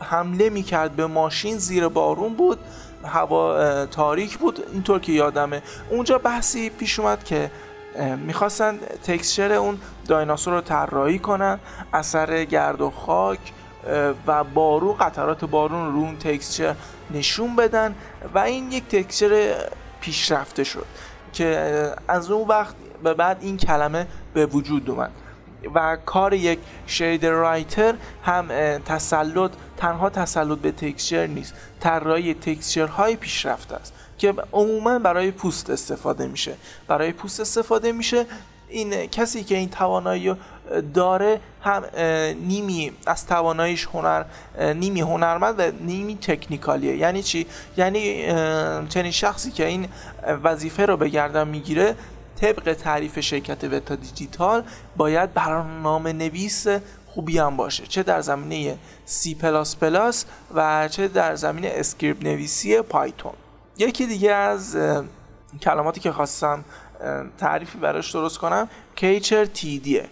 حمله می‌کرد به ماشین زیر بارون بود هوا تاریک بود. اینطور که یادمه. اونجا بحثی پیش اومد که می‌خواستن تکسچر اون دایناسور رو طراحی کنن اثر گرد و خاک و بارون قطرات بارون رو اون تکسچر نشون بدن و این یک تکسچر پیشرفته شد که از اون وقت به بعد این کلمه به وجود اومد و کار یک شیدر رایتر هم تسلط تنها تسلط به تکسچر نیست طراحی تکسچر های پیشرفته است. که عموما برای پوست استفاده میشه. برای پوست استفاده میشه. این کسی که این توانایی داره هم نیمی از تواناییش هنر نیمی هنرمند و نیمی technical یه. یعنی چی؟ یعنی چنین شخصی که این وظیفه رو به گردن می‌گیره طبق تعریف شرکت Weta Digital باید برنامه نویس خوبی هم باشه. چه در زمینه C++ و چه در زمینه script نویسی Python. یکی دیگه از کلماتی که خواستم تعریفی براش درست کنم creature TD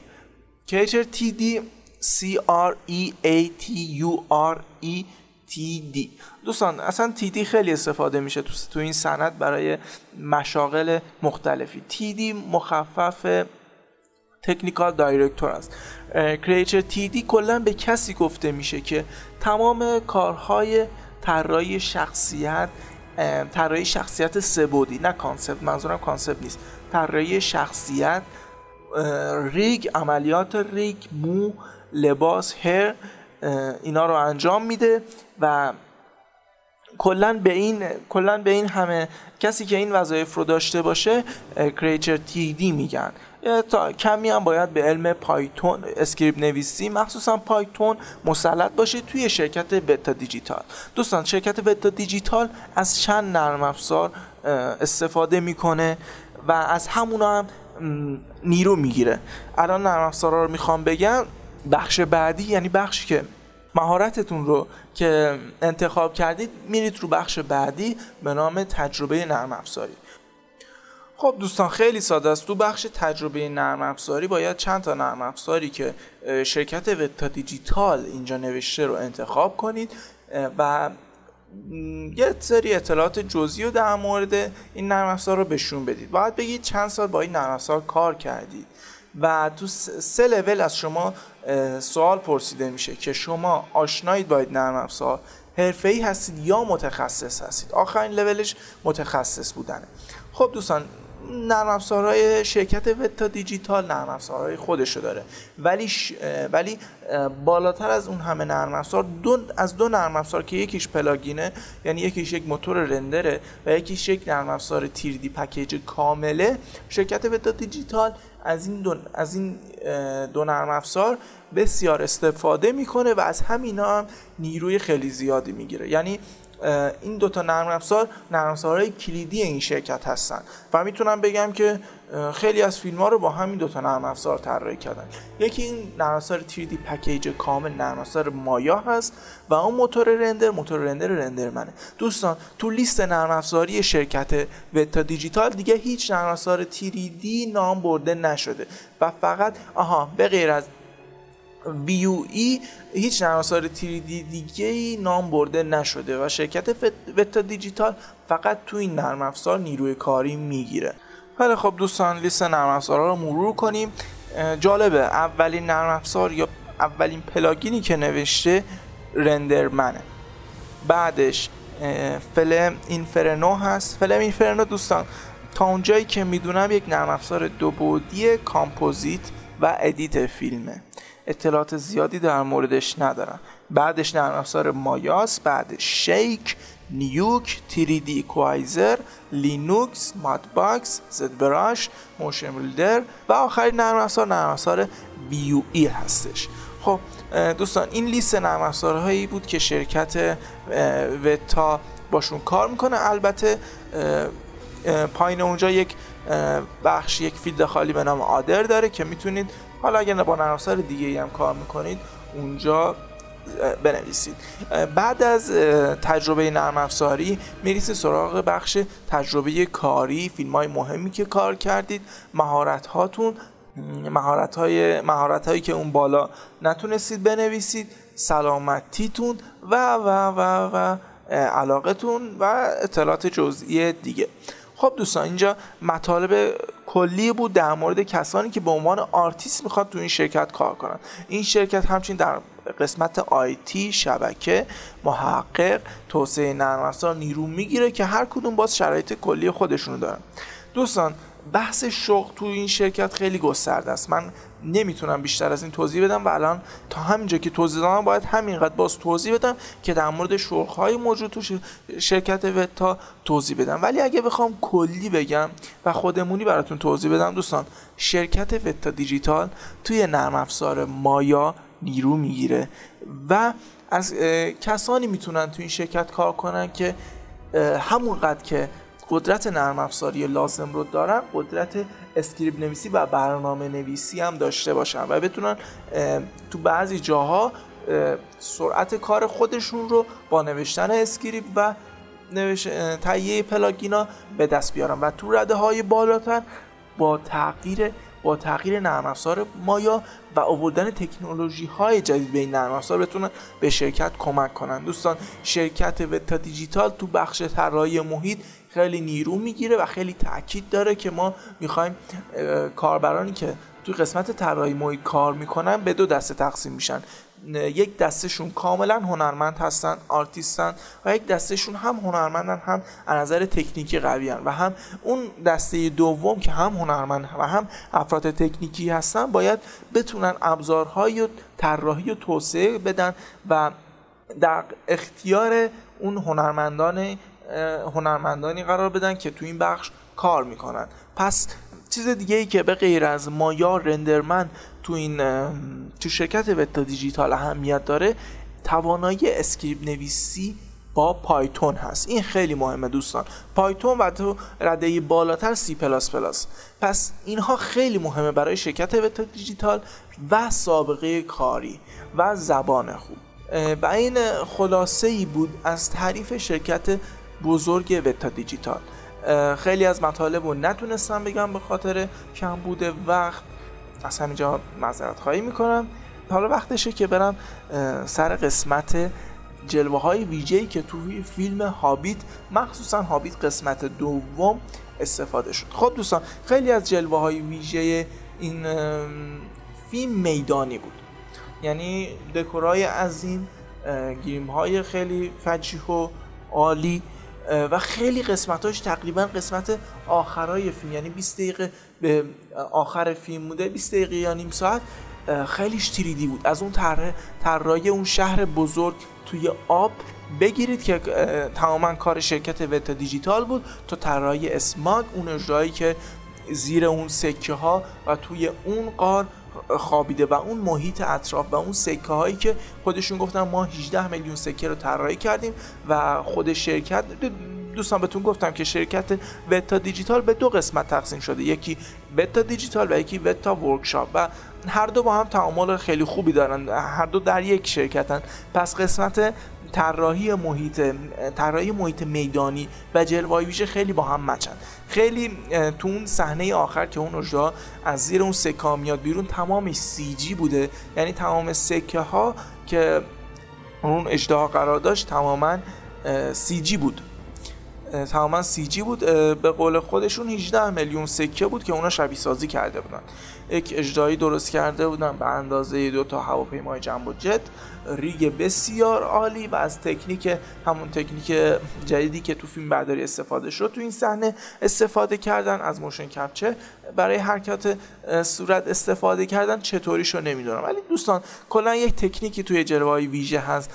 یه creature TD C R E A T U R E TD دوستان اصلا TD خیلی استفاده میشه تو, تو این سند برای مشاغل مختلفی. TD مخفف technical director است. creature TD کلا به کسی گفته میشه که تمام کارهای طراحی شخصیت طراحی شخصیت سبودی نه concept منظورم concept نیست. طراحی شخصیت rig عملیات rig مو لباس هر اینا رو انجام میده و کلا به این کلا به این همه کسی که این وظایف رو داشته باشه creature TD میگن. تا کمی هم باید به علم Python script نویسی مخصوصا Python مسلط باشه توی شرکت Weta Digital دوستان شرکت Weta Digital از چند نرم افزار استفاده می‌کنه و از همونا هم نیرو می‌گیره. الان نرم افزارا رو می‌خوام بگم. بخش بعدی یعنی بخشی که مهارتتون رو که انتخاب کردید میرید رو بخش بعدی به نام تجربه نرم افزاری. خب دوستان خیلی ساده است. تو بخش تجربه نرم افزاری باید چند تا نرم افزاری که شرکت وتا دیجیتال اینجا نوشته رو انتخاب کنید و یه سری اطلاعات جزئی رو در مورد این نرم افزار رو بهشون بدید. باید بگید چند سال با این نرم افزار کار کردید. و تو سه لول از شما سوال پرسیده میشه که شما آشنایید با این نرم افزار؟ حرفه‌ای هستید یا متخصص هستید؟ آخرین لولش متخصص بودنه. خب دوستان نرم افزارهای شرکت وتا دیجیتال نرم افزارهای خودشو داره. ولی ولی بالاتر از اون همه نرم افزار دو از دو نرم افزار که یکیش پلاگینه یعنی یکیش یک موتور رندره و یکیش یک نرم افزار تیردی پکیج کامله شرکت وتا دیجیتال از این دو از این دو نرم افزار بسیار استفاده می‌کنه و از همینا هم نیروی خیلی زیادی می‌گیره. یعنی این دوتا نرم افزار نرم افزارهای کلیدی این شرکت هستن. و می‌تونم بگم که خیلی از فیلم ها رو با همین دوتا نرم افزار طراحی کردن. یکی این نرم افزار 3D پکیج کامل نرم افزار مایا هست و اون موتور رندر موتور رندر رندر منه دوستان تو لیست نرم افزاری شرکت وتا دیجیتال دیگه هیچ نرم افزار 3D نام برده نشده. و فقط آها به غیر از ای هیچ نرم افزار تیری دیگه ای نام برده نشده و شرکت وتا دیجیتال فقط تو این نرم افزار نیروی کاری می‌گیره. خیلی خب دوستان لیست نرم افزارها رو مرور کنیم. جالبه اولین نرم افزار یا اولین plugin ی که نوشته RenderMan ه. بعدش Flame Inferno هست. Flame Inferno دوستان تا اونجایی که می‌دونم یک نرم افزار دو بعدی کامپوزیت و edit فیلمه. اطلاعات زیادی در موردش ندارم. بعدش نرم افزار مایاس بعد Shake Nuke تیریدی کوایزر لینوکس Mudbox ZBrush MotionBuilder و آخرین نرم افزار نرم افزار بیو ای هستش. خب دوستان این لیست نرم افزارهایی بود که شرکت Weta باشون کار می‌کنه. البته پایین اونجا یک بخش یک فیلد خالی به نام other داره که می‌تونید حالا اگر با نرم افزار دیگه هم کار می‌کنید اونجا بنویسید. بعد از تجربه نرم افزاری میریسه سراغ بخش تجربه کاری فیلم های مهمی که کار کردید مهارت هاتون مهارت های مهارت هایی که اون بالا نتونستید بنویسید سلامتیتون و و و و علاقتون و اطلاعات جزئی دیگه. خب دوستان اینجا مطالب کلی بود در مورد کسانی که به عنوان آرتیست می‌خواد تو این شرکت کار کنن. این شرکت همچنین در قسمت IT شبکه محقق توسعه نرم نیرو می‌گیره که هر کدوم باز شرایط کلی خودشونو دارن. دوستان بحث شغل تو این شرکت خیلی گسترده است. من نمی‌تونم بیشتر از این توضیح بدم و الان تا همینجا که توضیح دادم باید همینقدر باز توضیح بدم که در مورد های موجود تو شرکت Weta توضیح بدم. ولی اگه بخوام کلی بگم و خودمونی براتون توضیح بدم دوستان شرکت Weta Digital توی نرم افزار مایا نیرو می‌گیره و از کسانی می‌تونن تو این شرکت کار کنن که همونقدر که قدرت نرم افزاری لازم رو دارن قدرت script نویسی و برنامه نویسی هم داشته باشن و بتونن تو بعضی جاها سرعت کار خودشون رو با نوشتن script و. تهیه plugin ا به دست بیارن و تو رده های بالاتر با تغییر با تغییر نرم افزار مایا و آوردن تکنولوژی های جدید به این نرم افزار بتونن به شرکت کمک کنن دوستان شرکت Weta Digital تو بخش طراحی محیط خیلی نیرو می‌گیره و خیلی تاکید داره که ما می‌خوایم کاربرانی که توی قسمت طراحی محیط کار می‌کنن به دو دسته تقسیم میشن. یک دستشون کاملا هنرمند هستن آرتیستن و یک دستشون هم هنرمندن هم از نظر تکنیکی قوی و هم اون دسته دوم که هم هنرمند و هم افراد تکنیکی هستن باید بتونن ابزارهای و طراحی و توسعه بدن و در اختیار اون هنرمندان هنرمندانی قرار بدن که تو این بخش کار می‌کنن. پس چیز دیگه ای که به غیر از Maya RenderMan تو این تو شرکت Weta Digital اهمیت داره توانایی script نویسی با Python هست. این خیلی مهمه دوستان. Python و تو رده بالاتر سی پلاس پلاس. پس اینها خیلی مهمه برای شرکت Weta Digital و سابقه کاری و زبان خوب. و این خلاصه ای بود از تعریف شرکت بزرگ وتا دیجیتال. خیلی از مطالب رو نتونستم بگم به خاطر کم بوده وقت. از همینجا معذرت خواهی می‌کنم. حالا وقتشه که برم سر قسمت جلوه های ویژه‌ای که توی فیلم هابیت مخصوصا هابیت قسمت دوم استفاده شد. خب دوستان خیلی از جلوه های ویژه این فیلم میدانی بود. یعنی دکورای عظیم گیم های خیلی فجیح و عالی. و خیلی قسمتاش تقریبا قسمت آخرای فیلم یعنی 20 دقیقه به آخر فیلم بوده 20 دقیقه یا نیم ساعت خیلیش تریدی بود. از اون طراحی اون شهر بزرگ توی آب بگیرید که تماما کار شرکت وتا دیجیتال بود تا طراحی اسماگ اون اجرایی که زیر اون سکه ها و توی اون قار خوابیده و اون محیط اطراف و اون سکه هایی که خودشون گفتن ما 18 میلیون سکه رو طراحی کردیم و خود شرکت دوستان بهتون گفتم که شرکت وتا دیجیتال به دو قسمت تقسیم شده یکی وتا دیجیتال و یکی وتا ورکشاپ و هر دو با هم تعامل خیلی خوبی دارن هر دو در یک شرکتن. پس قسمت طراحی محیط طراحی محیط میدانی و جلوه ویژه خیلی با هم مچن. خیلی تو اون صحنه آخر که اون اجرا از زیر اون سکه میاد بیرون تمام سی جی بوده. یعنی تمام سکه ها که اون اجدها قرار داشت تماما سی جی بود. تماما سی جی بود. به قول خودشون 18 میلیون سکه بود که اونا شبیه سازی کرده بودن. یک اجرایی درست کرده بودن به اندازه دو تا هواپیمای جنب و جت. ریگ بسیار عالی و از تکنیک همون تکنیک جدیدی که تو فیلم برداری استفاده شد تو این صحنه استفاده کردن از موشن کپچر برای حرکات صورت استفاده کردن چطوریش رو نمی‌دونم. ولی دوستان کلا یک تکنیکی توی جلوه ویژه هست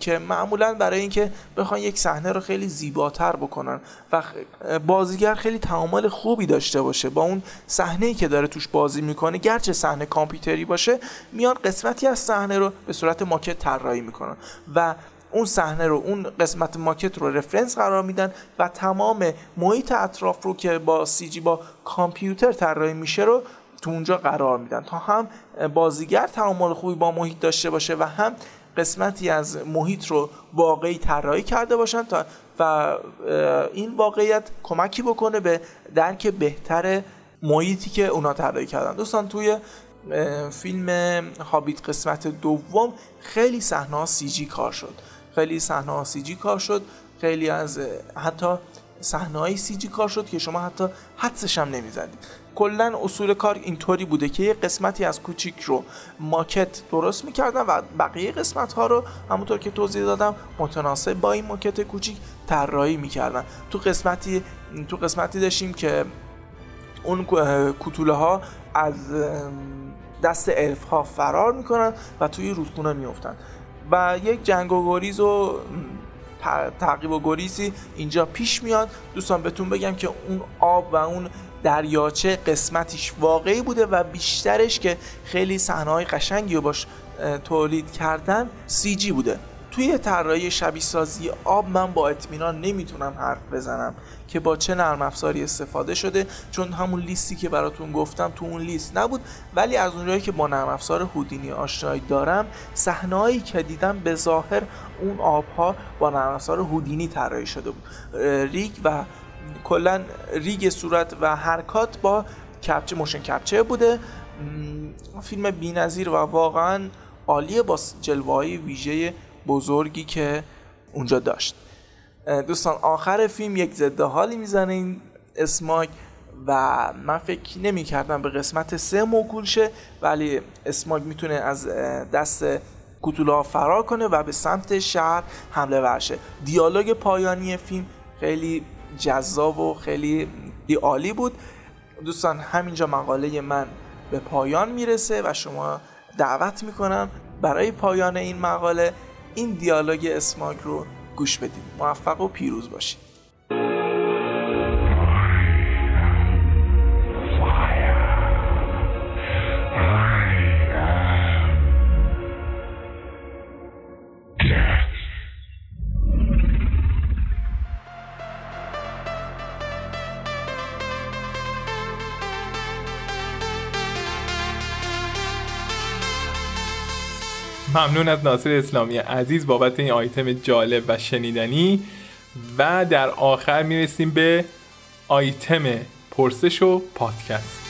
که معمولا برای اینکه بخوان یک صحنه رو خیلی زیباتر بکنن و بازیگر خیلی تعامل خوبی داشته باشه با اون صحنه که داره توش بازی می‌کنه گرچه صحنه کامپیوتری باشه میان قسمتی از صحنه رو به صورت ماکت طراحی می‌کنن. و اون صحنه رو اون قسمت ماکت رو رفرنس قرار میدن و تمام محیط اطراف رو که با سی جی با کامپیوتر طراحی میشه رو تو اونجا قرار میدن. تا هم بازیگر تعامل خوبی با محیط داشته باشه و هم قسمتی از محیط رو واقعی طراحی کرده باشن تا و این واقعیت کمکی بکنه به درک بهتر محیطی که اونا طراحی کردن. دوستان توی فیلم هابیت قسمت دوم خیلی صحنه سی جی کار شد. خیلی صحنه سی جی کار شد خیلی از حتی صحنه های سی جی کار شد که شما حتی حدسش هم نمی‌زدید. کلا اصول کار اینطوری بوده که یه قسمتی از کوچیک رو ماکت درست می‌کردن و بقیه قسمت ها رو همونطور که توضیح دادم متناسب با این ماکت کوچیک طراحی می‌کردن. تو قسمتی تو قسمتی داشتیم که اون کوتوله ها از دست الف ها فرار می‌کنن و توی رودخونه میفتن و یک جنگ و گریز و تعقیب و گریزی اینجا پیش میاد. دوستان بهتون بگم که اون آب و اون دریاچه قسمتیش واقعی بوده و بیشترش که خیلی صحنه های قشنگی رو باش تولید کردن سی جی بوده. توی طراحی شبیه سازی آب من با اطمینان نمی‌تونم حرف بزنم که با چه نرم افزاری استفاده شده چون همون لیستی که براتون گفتم تو اون لیست نبود. ولی از اونجایی که با نرم افزار هودینی آشنایی دارم صحنه‌ای که دیدم به ظاهر اون آبها با نرم افزار هودینی طراحی شده بود. rig و کلا rig صورت و حرکات با capture motion capture بوده. فیلم بی‌نظیر و واقعا عالیه با جلوه ویژه بزرگی که اونجا داشت. دوستان آخر فیلم یک ضد حالی می‌زنه این اسماک و من فکر نمی کردم به قسمت سه موکول شه ولی اسماگ می‌تونه از دست کوتولا فرار کنه و به سمت شهر حمله ورشه دیالوگ پایانی فیلم خیلی جذاب و خیلی عالی بود. دوستان همینجا مقاله من به پایان می‌رسه و شما دعوت می‌کنم برای پایان این مقاله این دیالوگ اسماگ رو گوش بدید موفق و پیروز باشید. ممنون از ناصر اسلامی عزیز بابت این آیتم جالب و شنیدنی. و در آخر می‌رسیم به آیتم پرسش و پادکست.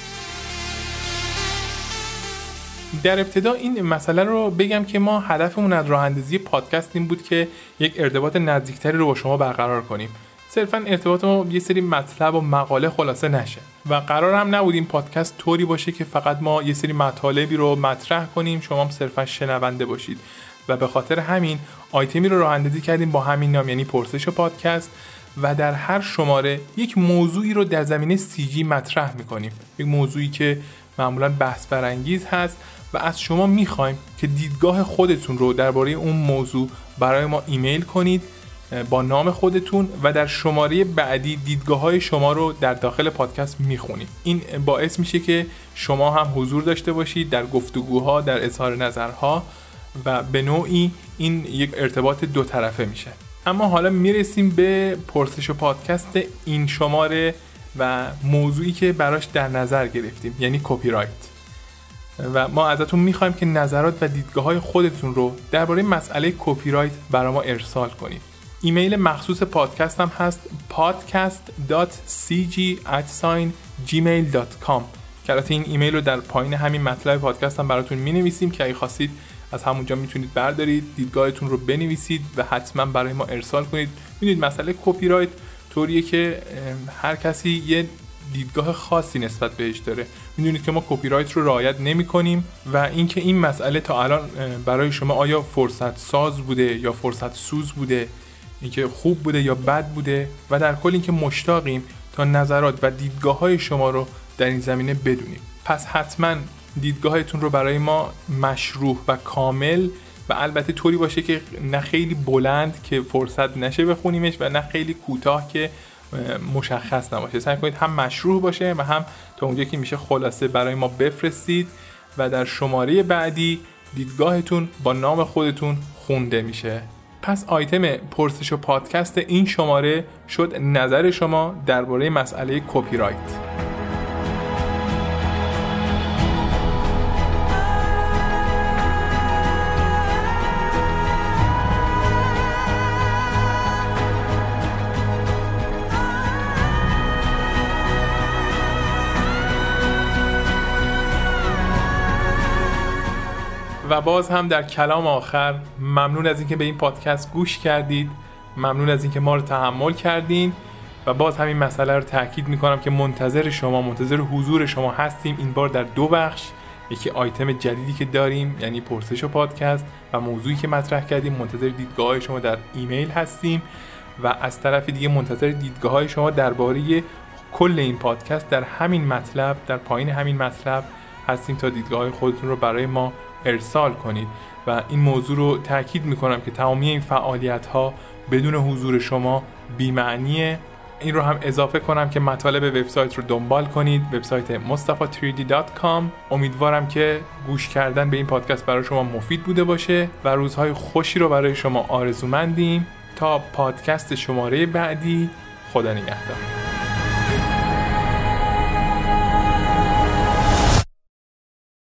در ابتدا این مسئله رو بگم که ما هدفمون از راه اندازی پادکست این بود که یک ارتباط نزدیکتری رو با شما برقرار کنیم. صرفا ارتباط ما یه سری مطلب و مقاله خلاصه نشه. و قرار هم نبود این پادکست طوری باشه که فقط ما یه سری مطالبی رو مطرح کنیم شما هم صرفا شنونده باشید. و به خاطر همین آیتمی رو راه اندازی کردیم با همین نام یعنی پرسش پادکست. و در هر شماره یک موضوعی رو در زمینه سی جی مطرح می‌کنیم. یک موضوعی که معمولا بحث برانگیز هست و از شما می‌خوایم که دیدگاه خودتون رو درباره اون موضوع برای ما ایمیل کنید. با نام خودتون و در شماره بعدی دیدگاه های شما رو در داخل پادکست می‌خونیم. این باعث میشه که شما هم حضور داشته باشید در گفتگوها در اظهار نظرها و به نوعی این یک ارتباط دو طرفه میشه. اما حالا می‌رسیم به پرسش و پادکست این شماره و موضوعی که براش در نظر گرفتیم یعنی کپی رایت و ما ازتون می‌خوایم که نظرات و دیدگاه های خودتون رو درباره مسئله کپی رایت برای ما ارسال کنید. ایمیل مخصوص پادکست هم هست podcast.cg@gmail.com که البته این ایمیل رو در پایین همین مطلب پادکست هم براتون می نویسیم که اگه خواستید از همونجا می‌تونید بردارید دیدگاهتون رو بنویسید و حتما برای ما ارسال کنید. می‌دونید مسئله کپی رایت طوریه که هر کسی یه دیدگاه خاصی نسبت بهش داره. می‌دونید که ما کپی رایت رو رعایت نمی کنیم و اینکه این مسئله تا الان برای شما آیا فرصت ساز بوده یا فرصت سوز بوده اینکه خوب بوده یا بد بوده و در کل اینکه مشتاقیم تا نظرات و دیدگاه های شما رو در این زمینه بدونیم. پس حتما دیدگاهتون رو برای ما مشروع و کامل و البته طوری باشه که نه خیلی بلند که فرصت نشه بخونیمش و نه خیلی کوتاه که مشخص نباشه. سعی کنید هم مشروع باشه و هم تا اونجا که میشه خلاصه برای ما بفرستید و در شماره بعدی دیدگاهتون با نام خودتون خونده میشه. پس آیتم پرسش و پادکست این شماره شد نظر شما درباره مسئله کپی رایت. باز هم در کلام آخر ممنون از اینکه به این پادکست گوش کردید. ممنون از اینکه ما رو تحمل کردین. و باز همین مسئله رو تاکید می‌کنم که منتظر شما منتظر حضور شما هستیم این بار در دو بخش. یکی آیتم جدیدی که داریم یعنی پرسش و پادکست و موضوعی که مطرح کردیم. منتظر دیدگاه شما در ایمیل هستیم. و از طرف دیگه منتظر دیدگاه های شما درباره کل این پادکست در همین مطلب در پایین همین مطلب هستیم تا دیدگاه خودتون رو برای ما ارسال کنید و این موضوع رو تاکید می‌کنم که تمامی این فعالیت ها بدون حضور شما بیمعنیه. این رو هم اضافه کنم که مطالب وبسایت رو دنبال کنید. وبسایت mustafa3d.com امیدوارم که گوش کردن به این پادکست برای شما مفید بوده باشه و روزهای خوشی رو برای شما آرزومندیم. تا پادکست شماره بعدی خدا نگهدار.